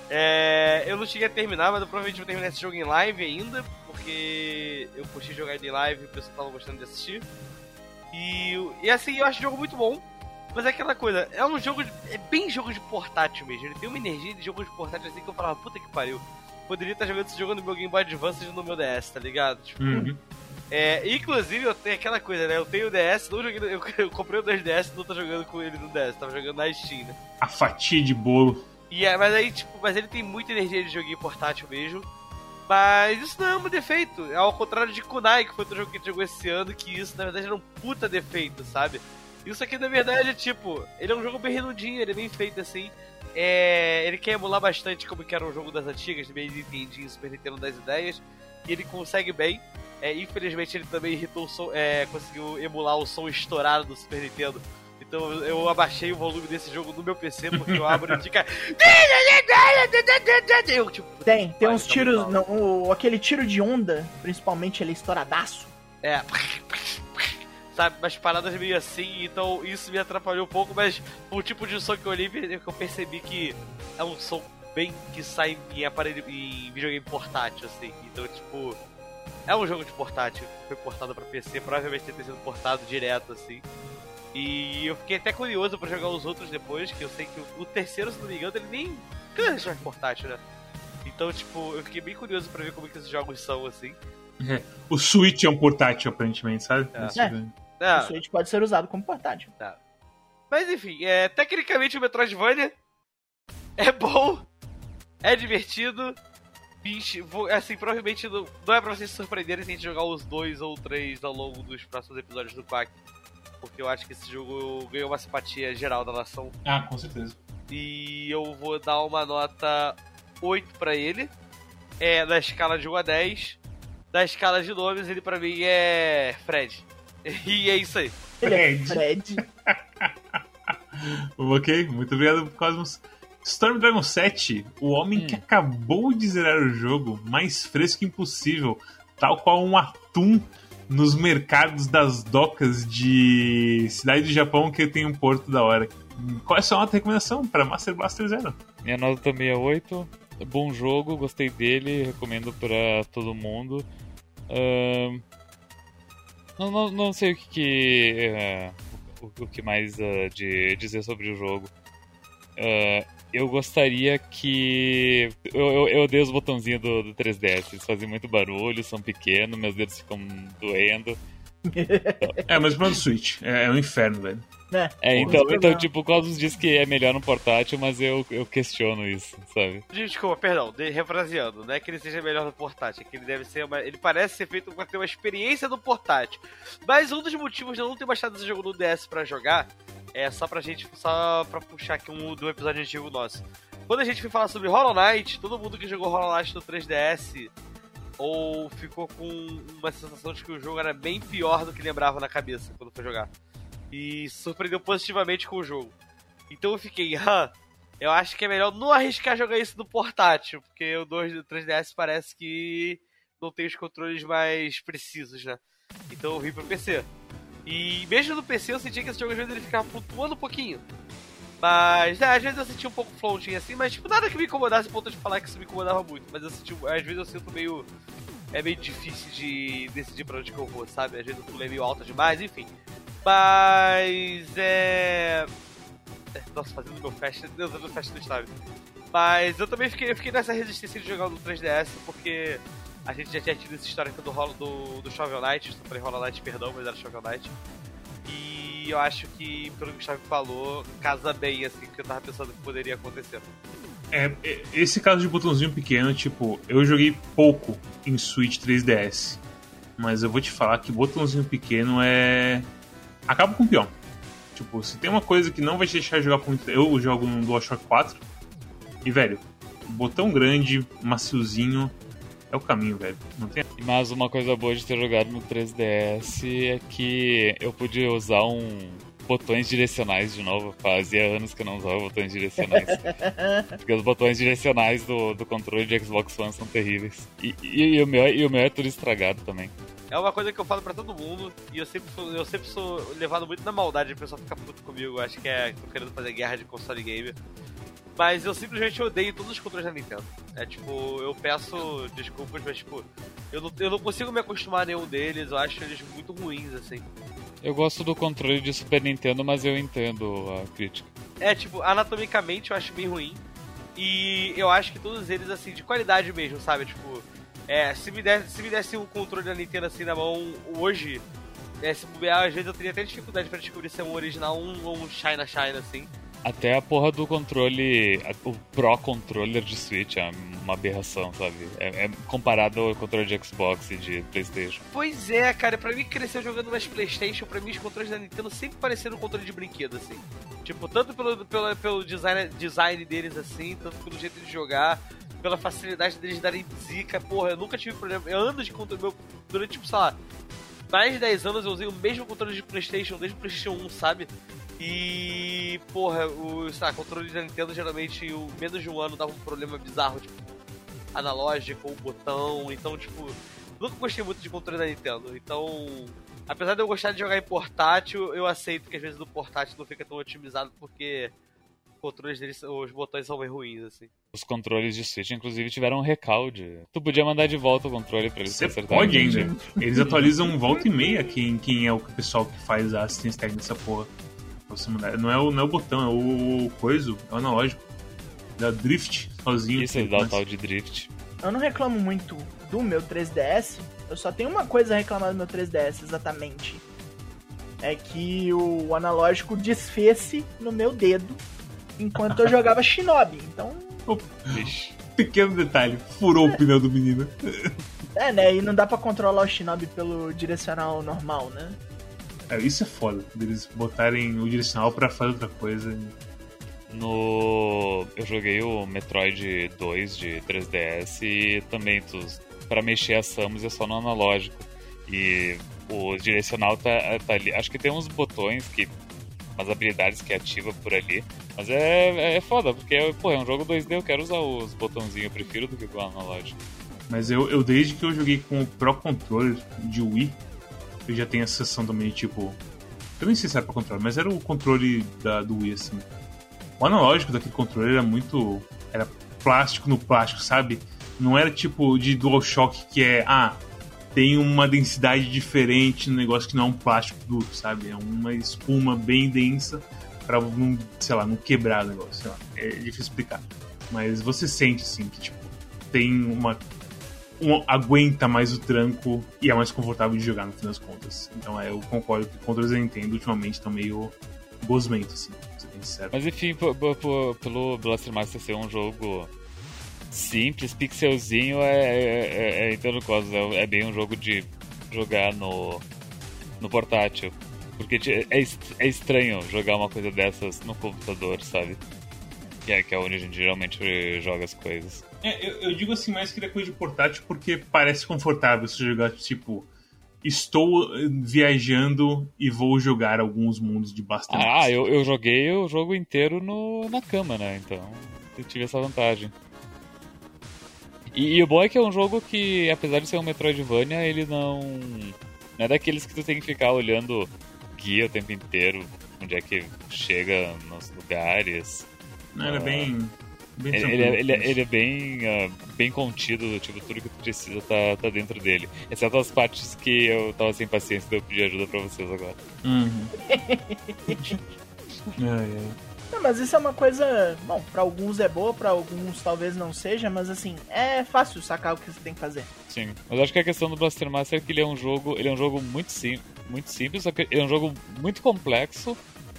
É, eu não cheguei a terminar, mas eu provavelmente vou terminar esse jogo em live ainda, porque eu curti jogar ele em live e o pessoal tava gostando de assistir. E, e assim, eu acho o jogo muito bom. Mas é aquela coisa, é um jogo. de- é bem jogo de portátil mesmo. Ele tem uma energia de jogo de portátil assim que eu falava, puta que pariu. Poderia estar jogando esse jogo no meu Game Boy Advance e no meu DS, tá ligado? Tipo, Uhum. é, inclusive, eu tenho aquela coisa, né? Eu tenho o DS, não joguei, no- eu, *laughs* eu comprei o 2DS e não tô jogando com ele no DS, tava jogando na Steam, né? A fatia de bolo. E é, mas aí, tipo, mas ele tem muita energia de joguinho portátil mesmo. Mas isso não é um defeito. Ao contrário de Kunai, que foi outro jogo que gente jogou esse ano, que isso na verdade era um puta defeito, sabe? Isso aqui na verdade é tipo, ele é um jogo bem redondinho, ele é bem feito assim. É, ele quer emular bastante como que era um jogo das antigas, bem Nintendinho, Super Nintendo das ideias. E ele consegue bem. É, infelizmente ele também irritou som, é, conseguiu emular o som estourado do Super Nintendo. Então eu abaixei o volume desse jogo no meu PC porque eu abro e fica. *laughs* Eu, tipo, Tem, tem uns tá tiros, muito não, o- aquele tiro de onda, principalmente ele é estouradaço. É. *laughs* Sabe, umas paradas meio assim, então isso me atrapalhou um pouco, mas o tipo de som que eu olhei, que eu percebi que é um som bem que sai em aparelho em videogame portátil, assim. Então, tipo, é um jogo de portátil, foi portado pra PC, provavelmente ter sido portado direto assim. E eu fiquei até curioso pra jogar os outros depois, que eu sei que o, o terceiro, se não me engano, ele nem cansa mais portátil, né? Então, tipo, eu fiquei bem curioso pra ver como é que esses jogos são, assim. É. O Switch é um portátil, aparentemente, sabe? É. É. É, O Switch pode ser usado como portátil. Mas enfim, é, tecnicamente o Metroidvania é bom, é divertido. Bicho, vou- assim, provavelmente não, não é pra vocês se surpreenderem se a gente jogar os dois ou três ao longo dos próximos episódios do Quack. Porque eu acho que esse jogo ganhou uma simpatia geral da nação. Ah, com certeza. E eu vou dar uma nota 8 pra ele. É na escala de 1 a 10. Na escala de nomes, ele pra mim é Fred. *laughs* E é isso aí. Ele é Fred. Fred. *laughs* Ok, muito obrigado, Cosmos. Storm Dragon 7, o homem Hum. que acabou de zerar o jogo, mais fresco impossível, tal qual um atum nos mercados das docas de cidade do Japão que tem um porto da hora. Qual é a sua nota de recomendação para Master Blaster Zero? Minha nota também é 8. Bom jogo, gostei dele, recomendo pra todo mundo. Ahn, não, não, não sei o que, que, eh, o, o que mais ah, de dizer sobre o jogo. Ah, eu gostaria que. Eu, eu, eu odeio os botãozinhos do, do 3DS, eles fazem muito barulho, são pequenos, meus dedos ficam doendo. *laughs* É, mas pro Switch, é, é um inferno, velho. É, Pô, então, então tipo, o Cosmos diz que é melhor no portátil, mas eu, eu questiono isso, sabe? Desculpa, perdão, de, refraseando. Não é que ele seja melhor no portátil, é que ele deve ser uma. Ele parece ser feito pra ter uma experiência no portátil. Mas um dos motivos de eu não ter baixado esse jogo no DS pra jogar é só pra gente. Só pra puxar aqui um do episódio antigo nosso. Quando a gente foi falar sobre Hollow Knight, todo mundo que jogou Hollow Knight no 3DS ou ficou com uma sensação de que o jogo era bem pior do que lembrava na cabeça quando foi jogar. E surpreendeu positivamente com o jogo. Então eu fiquei, *laughs* hã, eu acho que é melhor não arriscar jogar isso no portátil, porque o 2 do 3DS parece que não tem os controles mais precisos, né? Então eu vim pro PC. E mesmo no PC eu sentia que esse jogo às vezes ele ficava flutuando um pouquinho. Mas, é, às vezes eu sentia um pouco floating assim, mas tipo, nada que me incomodasse, ponto de falar que isso me incomodava muito. Mas eu senti, às vezes eu sinto meio. É meio difícil de decidir pra onde que eu vou, sabe? Às vezes eu pulei meio alta demais, enfim. Mas é. é, Nossa, fazendo meu fast. Deus, meu fast do estável. Mas eu também fiquei, eu fiquei nessa resistência de jogar no 3DS, porque a gente já tinha tido essa história do, Hollow- do, do Shovel Knight, eu falei Hollow Knight, perdão, mas era Shovel Knight. E eu acho que, pelo que o Gustavo falou, casa bem, assim, que eu tava pensando que poderia acontecer. É, é, esse caso de botãozinho pequeno, tipo, eu joguei pouco em Switch 3DS. Mas eu vou te falar que botãozinho pequeno é. Acaba com o pior. Tipo, se tem uma coisa que não vai te deixar jogar muito. Eu jogo no DualShock 4. E, velho, botão grande, maciozinho, é o caminho, velho. Não tem. Mas uma coisa boa de ter jogado no 3DS é que eu pude usar um botões direcionais de novo. Fazia anos que eu não usava botões direcionais. *laughs* Porque os botões direcionais do, do controle de Xbox One são terríveis. E, e- e o meu, e o meu é tudo estragado também. É uma coisa que eu falo pra todo mundo, e eu sempre, sou, eu sempre sou levado muito na maldade, o pessoal fica puto comigo, acho que é tô querendo fazer guerra de console gamer. Mas eu simplesmente odeio todos os controles da Nintendo. É tipo, eu peço desculpas, mas tipo, eu não, eu não consigo me acostumar a nenhum deles, eu acho eles muito ruins, assim. Eu gosto do controle de Super Nintendo, mas eu entendo a crítica. É, tipo, anatomicamente eu acho bem ruim. E eu acho que todos eles, assim, de qualidade mesmo, sabe? Tipo, é, se me desse, se me desse um controle da Nintendo assim na mão hoje, é, se bobear, às vezes eu teria até dificuldade pra descobrir se é um original ou um, ou um China China, assim. Até a porra do controle, o Pro Controller de Switch é uma aberração, sabe? É, é comparado ao controle de Xbox e de PlayStation. Pois é, cara, pra mim que cresceu jogando nas Playstation, pra mim os controles da Nintendo sempre pareceram um controle de brinquedo, assim. Tipo, tanto pelo, pelo, pelo design, design deles, assim, tanto pelo jeito de jogar, pela facilidade deles darem zica. Porra, eu nunca tive problema. Eu ando de controle, meu, durante, tipo, sei lá, mais de 10 anos eu usei o mesmo controle de Playstation, desde o Playstation 1, sabe? E, porra, o sei lá, controle da Nintendo geralmente, o menos de um ano dava um problema bizarro, tipo, analógico ou botão, então, tipo, nunca gostei muito de controle da Nintendo. Então, apesar de eu gostar de jogar em portátil, eu aceito que às vezes no portátil não fica tão otimizado porque controles deles, os botões são bem ruins, assim. Os controles de Switch, inclusive, tiveram um recalde. Tu podia mandar de volta o controle pra eles Você acertarem. pode ainda. Eles atualizam volta e meia quem, quem é o pessoal que faz a assistência técnica dessa porra. Você mudar. Não é, o, não é o botão, é o coisa, é o analógico. Da drift sozinho. Isso, ele dá o tal de drift. Eu não reclamo muito do meu 3DS. Eu só tenho uma coisa a reclamar do meu 3DS, exatamente. É que o analógico desfez-se no meu dedo enquanto eu *laughs* jogava Shinobi. Então, Vixe. Pequeno detalhe, furou o pneu do menino. é, né? E não dá pra controlar o Shinobi pelo direcional normal, né? É, isso é foda, deles botarem o direcional pra fazer outra coisa. No. Eu joguei o Metroid 2 de 3DS e também tu, pra mexer as Samus é só no analógico. E o direcional tá, tá ali. Acho que tem uns botões que. umas habilidades que ativa por ali. Mas é, é foda, porque pô, é um jogo 2D, eu quero usar os botãozinhos, eu prefiro do que o analógico. Mas eu, eu desde que eu joguei com o Pro Controller de Wii, eu já tenho a sensação também, tipo. Eu nem sei se era Pro Controller, mas era o controle da, do Wii, assim. O analógico daquele controle era muito. Era plástico no plástico, sabe? Não era tipo de DualShock que é. Ah, tem uma densidade diferente no negócio que não é um plástico duro, sabe? É uma espuma bem densa pra não, sei lá, não quebrar o negócio, sei lá. É difícil explicar. Mas você sente, assim, que tipo, tem uma um, aguenta mais o tranco e é mais confortável de jogar no fim das contas. Então é, eu concordo que controles da Nintendo ultimamente estão meio gosmentos, assim, bem sincero. Mas enfim, pelo Blaster Master ser um jogo simples, pixelzinho, é, é, é, entendo Cosmos, é, é bem um jogo de jogar no, no portátil. Porque é, é estranho jogar uma coisa dessas no computador, sabe? Que é, que é onde a gente geralmente joga as coisas. É, eu, eu digo assim mais que ele é coisa de portátil porque parece confortável você jogar, tipo, estou eh, viajando e vou jogar alguns mundos de Blaster Ah, eu, eu joguei o jogo inteiro no, na cama, né? Então eu tive essa vantagem. E, e o bom é que é um jogo que, apesar de ser um Metroidvania, ele não. Não é daqueles que tu tem que ficar olhando guia o tempo inteiro, onde é que chega nos lugares. Não, ele é bem. Bem Ele, ele é, ele é- ele é bem, ah, bem contido, do tipo, tudo que tu precisa tá, tá dentro dele. Exceto as partes que eu tava sem paciência de eu pedir ajuda pra vocês agora. Uhum. *laughs* Ai, ai. Não, mas isso é uma coisa. Bom, pra alguns é boa, pra alguns talvez não seja, mas assim, é fácil sacar o que você tem que fazer. Sim, mas acho que a questão do Blaster Master é que ele é um jogo, ele é um jogo muito, sim, muito simples, só que ele é um jogo muito complexo,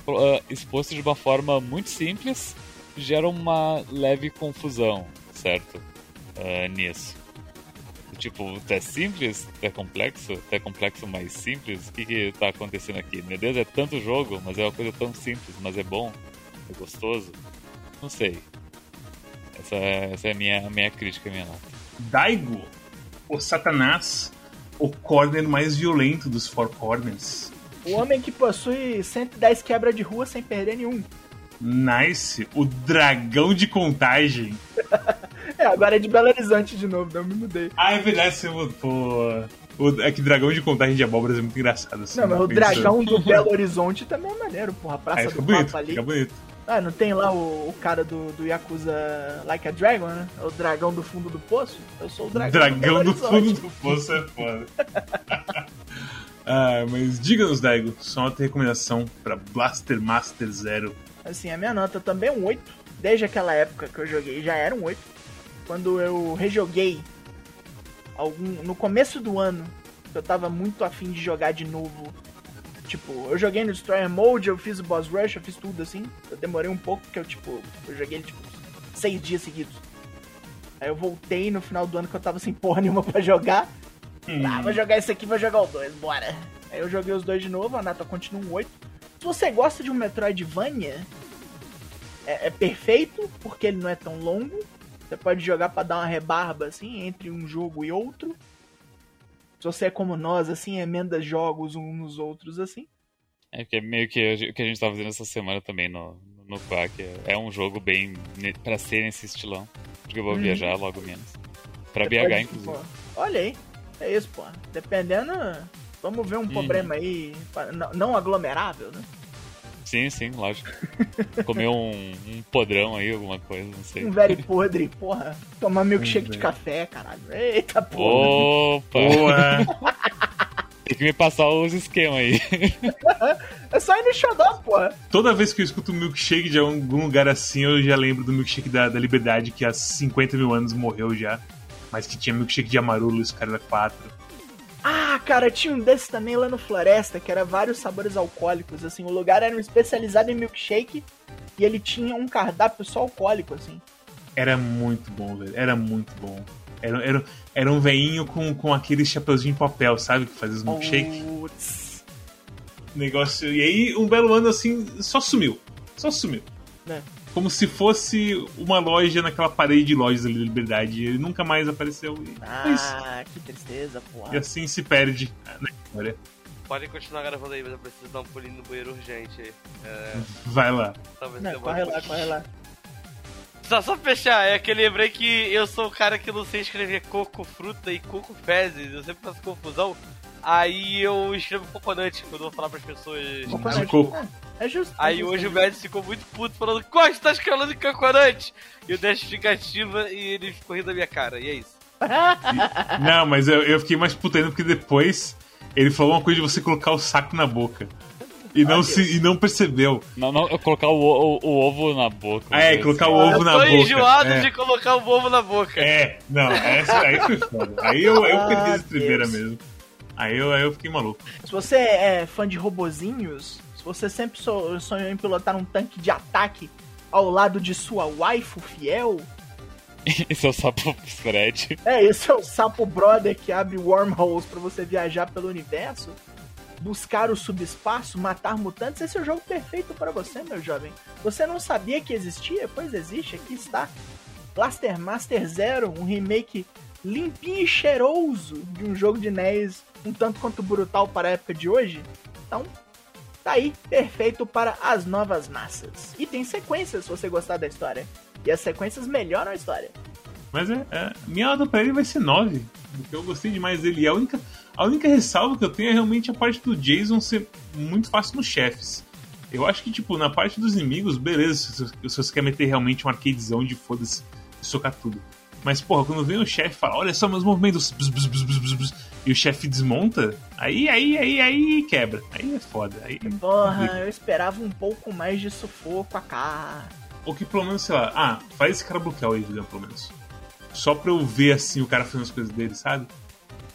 ah, exposto de uma forma muito simples, gera uma leve confusão, certo? Ah, nisso. Tipo, é simples, é complexo, é complexo mais simples, o que que tá acontecendo aqui? Meu Deus, é tanto jogo, mas é uma coisa tão simples, mas é bom, é gostoso. Não sei. Essa, essa é a minha, a minha crítica, a minha nota. Daigo, o Satanás, o corner mais violento dos Four Corners. O homem que possui 110 quebra de rua sem perder nenhum. Nice, o dragão de contagem. *laughs* É, agora é de Belo Horizonte de novo, não me mudei. Ah, é verdade, você botou. O, é que dragão de contagem de abóboras é muito engraçado. Assim, Não, mas o pensando. dragão do *laughs* Belo Horizonte também é maneiro, porra. A Praça Aí do fica bonito, Papa ali. fica bonito. Ah, não tem lá o, o cara do, do Yakuza Like a Dragon, né? É o dragão do fundo do poço? Eu sou o dragão, Dragão do, do fundo do poço é foda. *laughs* ah, mas diga-nos, Daigo, só uma recomendação pra Blaster Master Zero. Assim, a minha nota também é um 8. Desde aquela época que eu joguei já era um 8. Quando eu rejoguei algum, no começo do ano, eu tava muito afim de jogar de novo. Tipo, eu joguei no Destroyer Mode, eu fiz o Boss Rush, eu fiz tudo assim. Eu demorei um pouco, porque eu, tipo, eu joguei ele, tipo, seis dias seguidos. Aí eu voltei no final do ano que eu tava sem porra nenhuma pra jogar. Ah, vou jogar esse aqui, vou jogar o 2, bora. Aí eu joguei os dois de novo, a nota continua um 8. Se você gosta de um Metroidvania, é, é perfeito, porque ele não é tão longo. Você pode jogar pra dar uma rebarba, assim, entre um jogo e outro. Se você é como nós, assim, emenda jogos uns nos outros, assim. É que é meio que o que a gente tá fazendo essa semana também no, no Quack. É, é um jogo bem pra ser nesse estilão. Porque eu vou Uhum. viajar logo menos. Pra Você BH, pode, inclusive. pô, olha aí, é isso, pô. Dependendo, vamos ver um problema aí, não- aglomerável, né? Sim, sim, lógico. Comer um, um podrão aí, alguma coisa, não sei. Um velho podre, porra. Tomar milkshake de café, caralho. Eita porra. Opa! Boa! *laughs* Tem que me passar os esquemas aí. É só ir no xodó, porra. Toda vez que eu escuto um milkshake de algum lugar assim, eu já lembro do milkshake da, da Liberdade, que há 50 mil anos morreu já. Mas que tinha milkshake de amarelo, esse cara era 4. Ah, cara, tinha um desses também lá no Floresta, que era vários sabores alcoólicos, assim. O lugar era especializado em milkshake e ele tinha um cardápio só alcoólico, assim. Era muito bom, velho. Era muito bom. Era, era, era um veinho com, com aquele chapeuzinho de papel, sabe? Que fazia os milkshake. Putz. Negócio. E aí, um belo ano assim, só sumiu. Só sumiu. Né? Como se fosse uma loja naquela parede de lojas ali da Liberdade. Ele nunca mais apareceu. E, é. Ah, que tristeza, porra. e assim se perde na história. Podem continuar gravando aí, mas eu preciso dar um pulinho no banheiro urgente aí. É, Vai lá. talvez Não, corre lá, corre lá. Só, só fechar, é que eu lembrei que eu sou o cara que não sei escrever coco, fruta e coco fezes. Eu sempre faço confusão. Aí eu escrevo coconut quando eu vou falar pras pessoas. Coconut. de coco. É, é justo. Aí é justo, hoje é o justo. Mads ficou muito puto falando, Costa, tá escrevendo coconut! E eu dei a justificativa e ele ficou rindo da minha cara, e é isso. *laughs* Não, mas eu, eu fiquei mais puto ainda porque depois ele falou uma coisa de você colocar o saco na boca. E não, Ai, se, e não percebeu. Não, não, eu colocar o, o, o ovo na boca. Ah, é, colocar o Ah, ovo eu na tô boca. enjoado é. de colocar o ovo na boca. É, não, essa, aí foi foda. Aí eu, eu Ah, perdi a estribeira Deus. mesmo. Aí eu, aí eu fiquei maluco. Se você é fã de robozinhos, você sempre so- sonhou em pilotar um tanque de ataque ao lado de sua waifu fiel, *laughs* Esse é o sapo *laughs* Fred. é, esse é o sapo brother que abre wormholes pra você viajar pelo universo, buscar o subespaço, matar mutantes, esse é o jogo perfeito para você, meu jovem. Você não sabia que existia? Pois existe, aqui está. Blaster Master Zero, um remake limpinho e cheiroso de um jogo de NES um tanto quanto brutal para a época de hoje. Então, tá aí, perfeito para as novas massas. E tem sequências se você gostar da história. E as sequências melhoram a história. Mas é, é, minha nota pra ele vai ser 9. Porque eu gostei demais dele. A única, a única ressalva que eu tenho é realmente a parte do Jason ser muito fácil nos chefes. Eu acho que, tipo, na parte dos inimigos, beleza, se- se você quer meter realmente um arcadezão de foda-se e socar tudo. Mas, porra, quando vem o chefe e fala, olha só meus movimentos, bzz, bzz, bzz, e o chefe desmonta, aí, aí, aí, aí quebra. Aí é foda. Aí é Porra, eu esperava um pouco mais de sufoco a cara. Ou que pelo menos, sei lá, ah, faz esse cara bloquear o Evigan, pelo menos. Só pra eu ver assim o cara fazendo as coisas dele, sabe?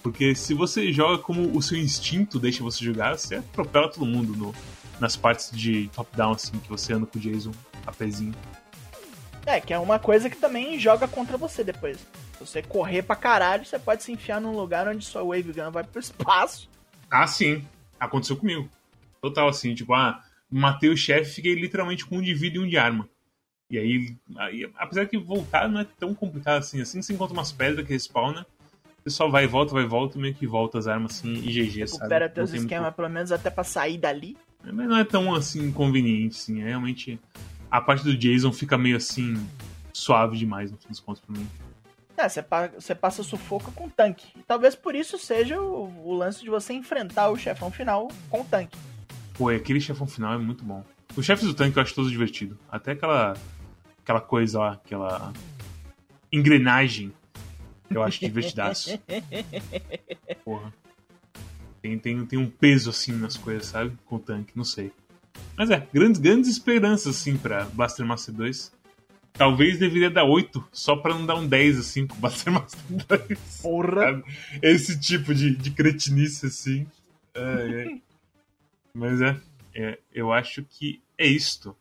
Porque se você joga como o seu instinto deixa você jogar, você atropela todo mundo no, nas partes de top-down, assim, que você anda com o Jason a pezinho. É, que é uma coisa que também joga contra você depois. Se você correr pra caralho, você pode se enfiar num lugar onde sua wave gun vai pro *laughs* espaço. Ah, sim. Aconteceu comigo. Total, assim, tipo, ah, matei o chefe fiquei literalmente com um de vida e um de arma. E aí, aí, apesar que voltar não é tão complicado assim. Assim que você encontra umas pedras que respawna, você só vai e volta, vai e volta, meio que volta as armas assim e GG, sabe? Recupera teus tem muito- esquemas, pelo menos até pra sair dali. Mas não é tão assim inconveniente, assim. É realmente. A parte do Jason fica meio assim. suave demais, no fim dos contos, pra mim. É, você, pa- você passa sufoco com tanque. E talvez por isso seja o, o lance de você enfrentar o chefão final com o tanque. Pô, aquele chefão final é muito bom. Os chefes do tanque eu acho todos divertido. Até aquela. aquela coisa lá, aquela. engrenagem. Eu acho divertidaço. *laughs* Porra. Tem, tem, tem um peso assim nas coisas, sabe? Com o tanque, não sei. Mas é, grandes, grandes esperanças assim pra Blaster Master 2. Talvez deveria dar 8, só pra não dar um 10 assim pro Blaster Master 2. Porra! Sabe? Esse tipo de, de cretinice assim. Ai, ai. Mas é, é, eu acho que é isto.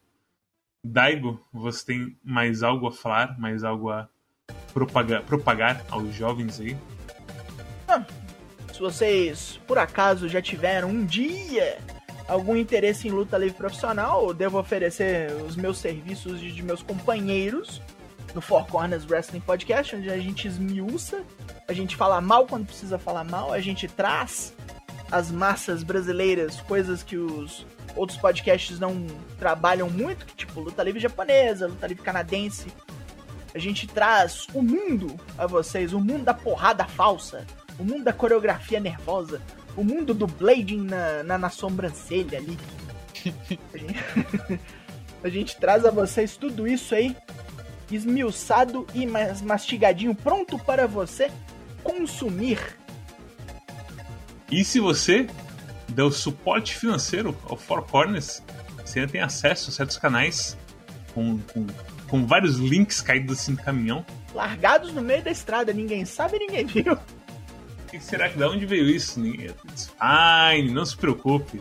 Daigo, você tem mais algo a falar, mais algo a propagar, propagar aos jovens aí? Se vocês, por acaso, já tiveram um dia algum interesse em luta livre profissional, devo oferecer os meus serviços e de meus companheiros no Four Corners Wrestling Podcast, onde a gente esmiuça, a gente fala mal quando precisa falar mal, a gente traz as massas brasileiras, coisas que os outros podcasts não trabalham muito, tipo luta livre japonesa, luta livre canadense. A gente traz o mundo a vocês, o mundo da porrada falsa, o mundo da coreografia nervosa, o mundo do blading na, na, na sobrancelha ali. *laughs* a gente traz a vocês tudo isso aí, esmiuçado e mais mastigadinho, pronto para você consumir. E se você der o suporte financeiro ao Four Corners, você ainda tem acesso a certos canais com, com, com vários links caídos assim no caminhão. Largados no meio da estrada, ninguém sabe, ninguém viu. Que será que da onde veio isso? Ninguém... Fine, não se preocupe.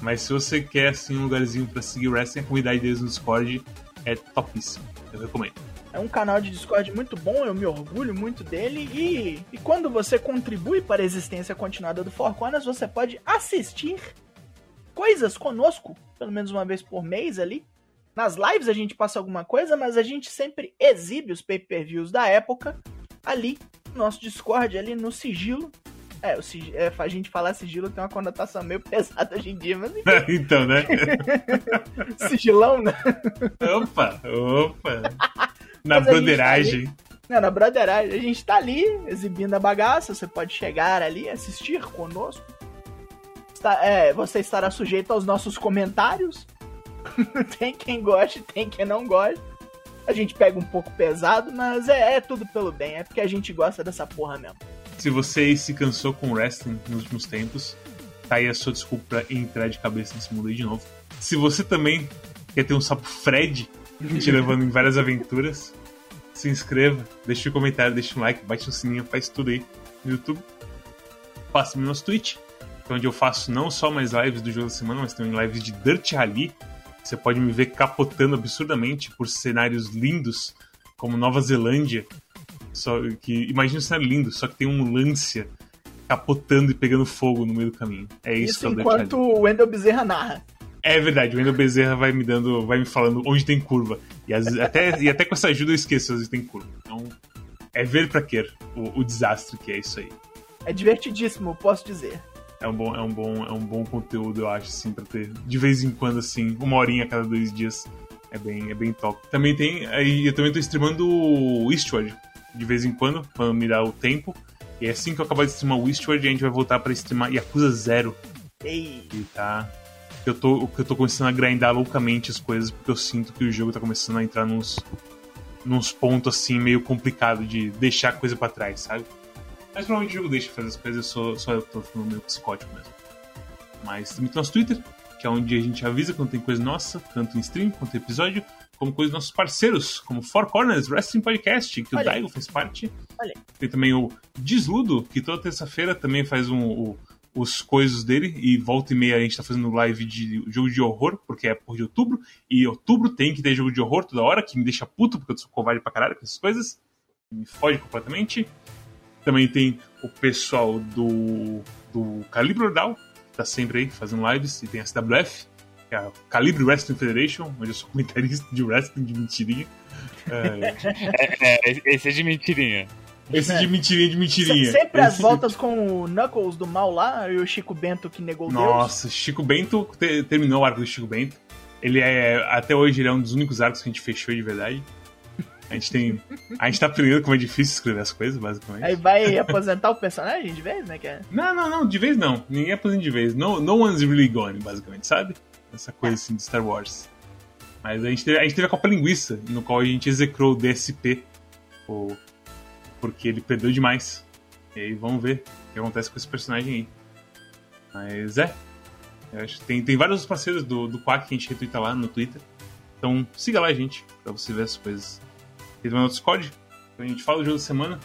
Mas se você quer assim um lugarzinho para seguir o wrestling, a comunidade deles no Discord é topíssimo. Eu recomendo. É um canal de Discord muito bom, eu me orgulho muito dele. E, e quando você contribui para a existência continuada do Four Corners, você pode assistir coisas conosco, pelo menos uma vez por mês ali. Nas lives a gente passa alguma coisa, mas a gente sempre exibe os pay-per-views da época ali nosso Discord, ali no sigilo. É, o sig... é, a gente falar sigilo tem uma conotação meio *laughs* pesada hoje em dia, mas enfim. *laughs* então, né? *laughs* Sigilão, né? Opa, opa. Na broderagem. tá Não, na broderagem, a gente tá ali exibindo a bagaça, você pode chegar ali, assistir conosco. Está, é, você estará sujeito aos nossos comentários. tem quem goste, tem quem não goste. A gente pega um pouco pesado, mas é, é tudo pelo bem, é porque a gente gosta dessa porra mesmo. Se você se cansou com wrestling nos últimos tempos, tá aí a sua desculpa pra entrar de cabeça nesse mundo aí de novo. Se você também quer ter um sapo Fred *laughs* te levando em várias aventuras, se inscreva, deixe um comentário, deixe um like, bate no sininho, faz tudo aí no YouTube. Faça-me no nosso Twitch, é onde eu faço não só mais lives do jogo da semana, mas também lives de Dirt Rally. Você pode me ver capotando absurdamente por cenários lindos, como Nova Zelândia. Só que imagina um cenário lindo, só que tem um Lancia capotando e pegando fogo no meio do caminho. É isso, Isso que é o enquanto o Wendel Bezerra narra. É verdade, o Wendel Bezerra vai me dando, vai me falando onde tem curva. E, vezes- até, e até com essa ajuda eu esqueço vezes tem curva. Então, é ver pra quer o, o desastre que é isso aí. É divertidíssimo, posso dizer. É um bom, é um bom, é um bom conteúdo, eu acho, assim, pra ter de vez em quando, assim, uma horinha a cada dois dias. É bem, é bem top. Também tem, aí eu também tô streamando Eastward de vez em quando, quando me dá o tempo. E assim que eu acabar de streamar o Eastward, a gente vai voltar pra streamar Yakuza Zero. Ei, E tá. Eu tô, que eu tô começando a grindar loucamente as coisas, porque eu sinto que o jogo tá começando a entrar nos, nos pontos assim, meio complicado de deixar a coisa pra trás, sabe? Mas provavelmente o jogo deixa fazer as coisas, sou, só eu tô ficando meio psicótico mesmo. Mas também tem nosso Twitter, que é onde a gente avisa quando tem coisa nossa, tanto em stream quanto em episódio, como coisa dos nossos parceiros, como Four Corners Wrestling Podcast, que Olha. o Daigo faz parte. Olha. Tem também o Desludo, que toda terça-feira também faz um, o- os coisas dele, e volta e meia a gente tá fazendo live de jogo de horror, porque é por de outubro, e outubro tem que ter jogo de horror toda hora, que me deixa puto, porque eu sou covarde pra caralho com essas coisas, me fode completamente. Também tem o pessoal do, do Calibre Ordal, que tá sempre aí fazendo lives, e tem a CWF, que é a Calibre Wrestling Federation, onde eu sou comentarista de wrestling de mentirinha. É, *laughs* É, esse é de mentirinha. esse de mentirinha de mentirinha. Se- sempre as Esse- voltas com o Knuckles do mal lá e o Chico Bento que negou Deus. Nossa, Chico Bento te- terminou o arco do Chico Bento. Ele é. Até hoje ele é um dos únicos arcos que a gente fechou de verdade. A gente tem. A gente tá aprendendo como é difícil escrever as coisas, basicamente. Aí vai aposentar o personagem de vez, né? Que é... Não, não, não, de vez não. Ninguém aposenta de vez. No, no one's really gone, basicamente, sabe? Essa coisa assim de Star Wars. Mas a gente, teve, a gente teve a Copa Linguiça, no qual a gente execrou o DSP. o- porque ele perdeu demais. E aí vamos ver o que acontece com esse personagem aí. Mas é. Eu acho que tem, tem vários parceiros do, do Quack que a gente retweeta lá no Twitter. Então siga lá, gente, pra você ver as coisas. Tem também o Discord, a gente fala do jogo da semana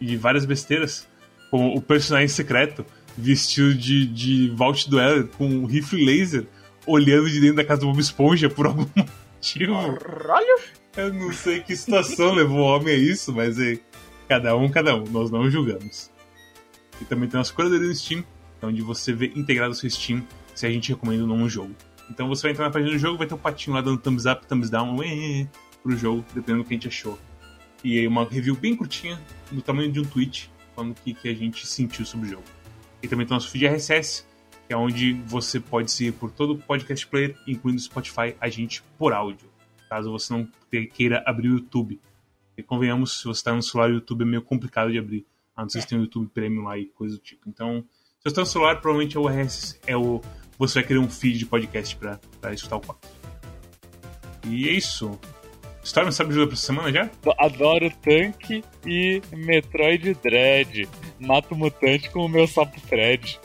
e de várias besteiras. Como o personagem secreto vestido de, de Vault Dueler com um rifle laser olhando de dentro da casa do Bob Esponja por algum *laughs* motivo. Olha! Eu não sei que situação levou o homem a isso, mas é cada um, cada um. Nós não julgamos. E também tem nossa curadoria no Steam, onde você vê integrado o seu Steam se a gente recomenda ou não um jogo. Então você vai entrar na página do jogo, vai ter um patinho lá dando thumbs up, thumbs down, ué, pro jogo, dependendo do que a gente achou. E aí uma review bem curtinha, do tamanho de um tweet, falando o que, que a gente sentiu sobre o jogo. E também tem nosso feed RSS, que é onde você pode seguir por todo o podcast player, incluindo o Spotify, a gente por áudio. Caso você não queira abrir o YouTube. E convenhamos, se você está no celular, o YouTube é meio complicado de abrir. A não ser que você tenha o YouTube Premium lá e coisa do tipo. Então, se você está no celular, provavelmente é o RSS, é o você vai querer um feed de podcast pra escutar o 4. E é isso. Storm, sabe jogo pra semana já? Adoro tanque e Metroid Dread. Mato mutante com o meu sapo Fred.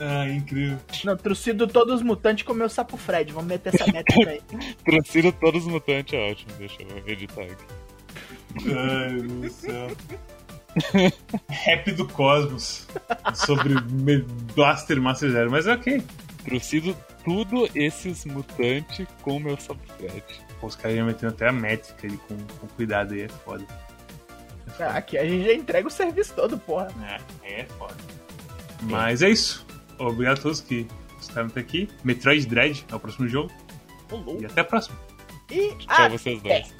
Ah, incrível. Não, trucido todos os mutantes com o meu sapo Fred. Vamos meter essa meta aí. *laughs* Trucido todos os mutantes é ótimo. Deixa eu editar aqui. Ai, meu Deus do céu. Rap do Cosmos sobre Blaster Master Zero, mas é ok. Trucido tudo esses mutantes com o meu sapo Fred. Pô, os caras iam metendo até a métrica ali com, com cuidado aí, é foda. Ah, Aqui a gente já entrega o serviço todo, porra. É, é foda. Mas é isso. Obrigado a todos que estavam até aqui. Metroid Dread é o próximo jogo. E até a próxima. E Tchau ah, vocês dois.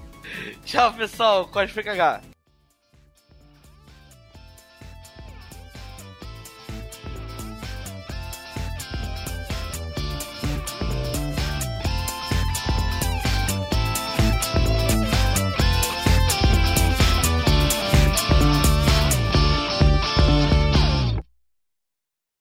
*laughs* Tchau, pessoal. Cospe KH.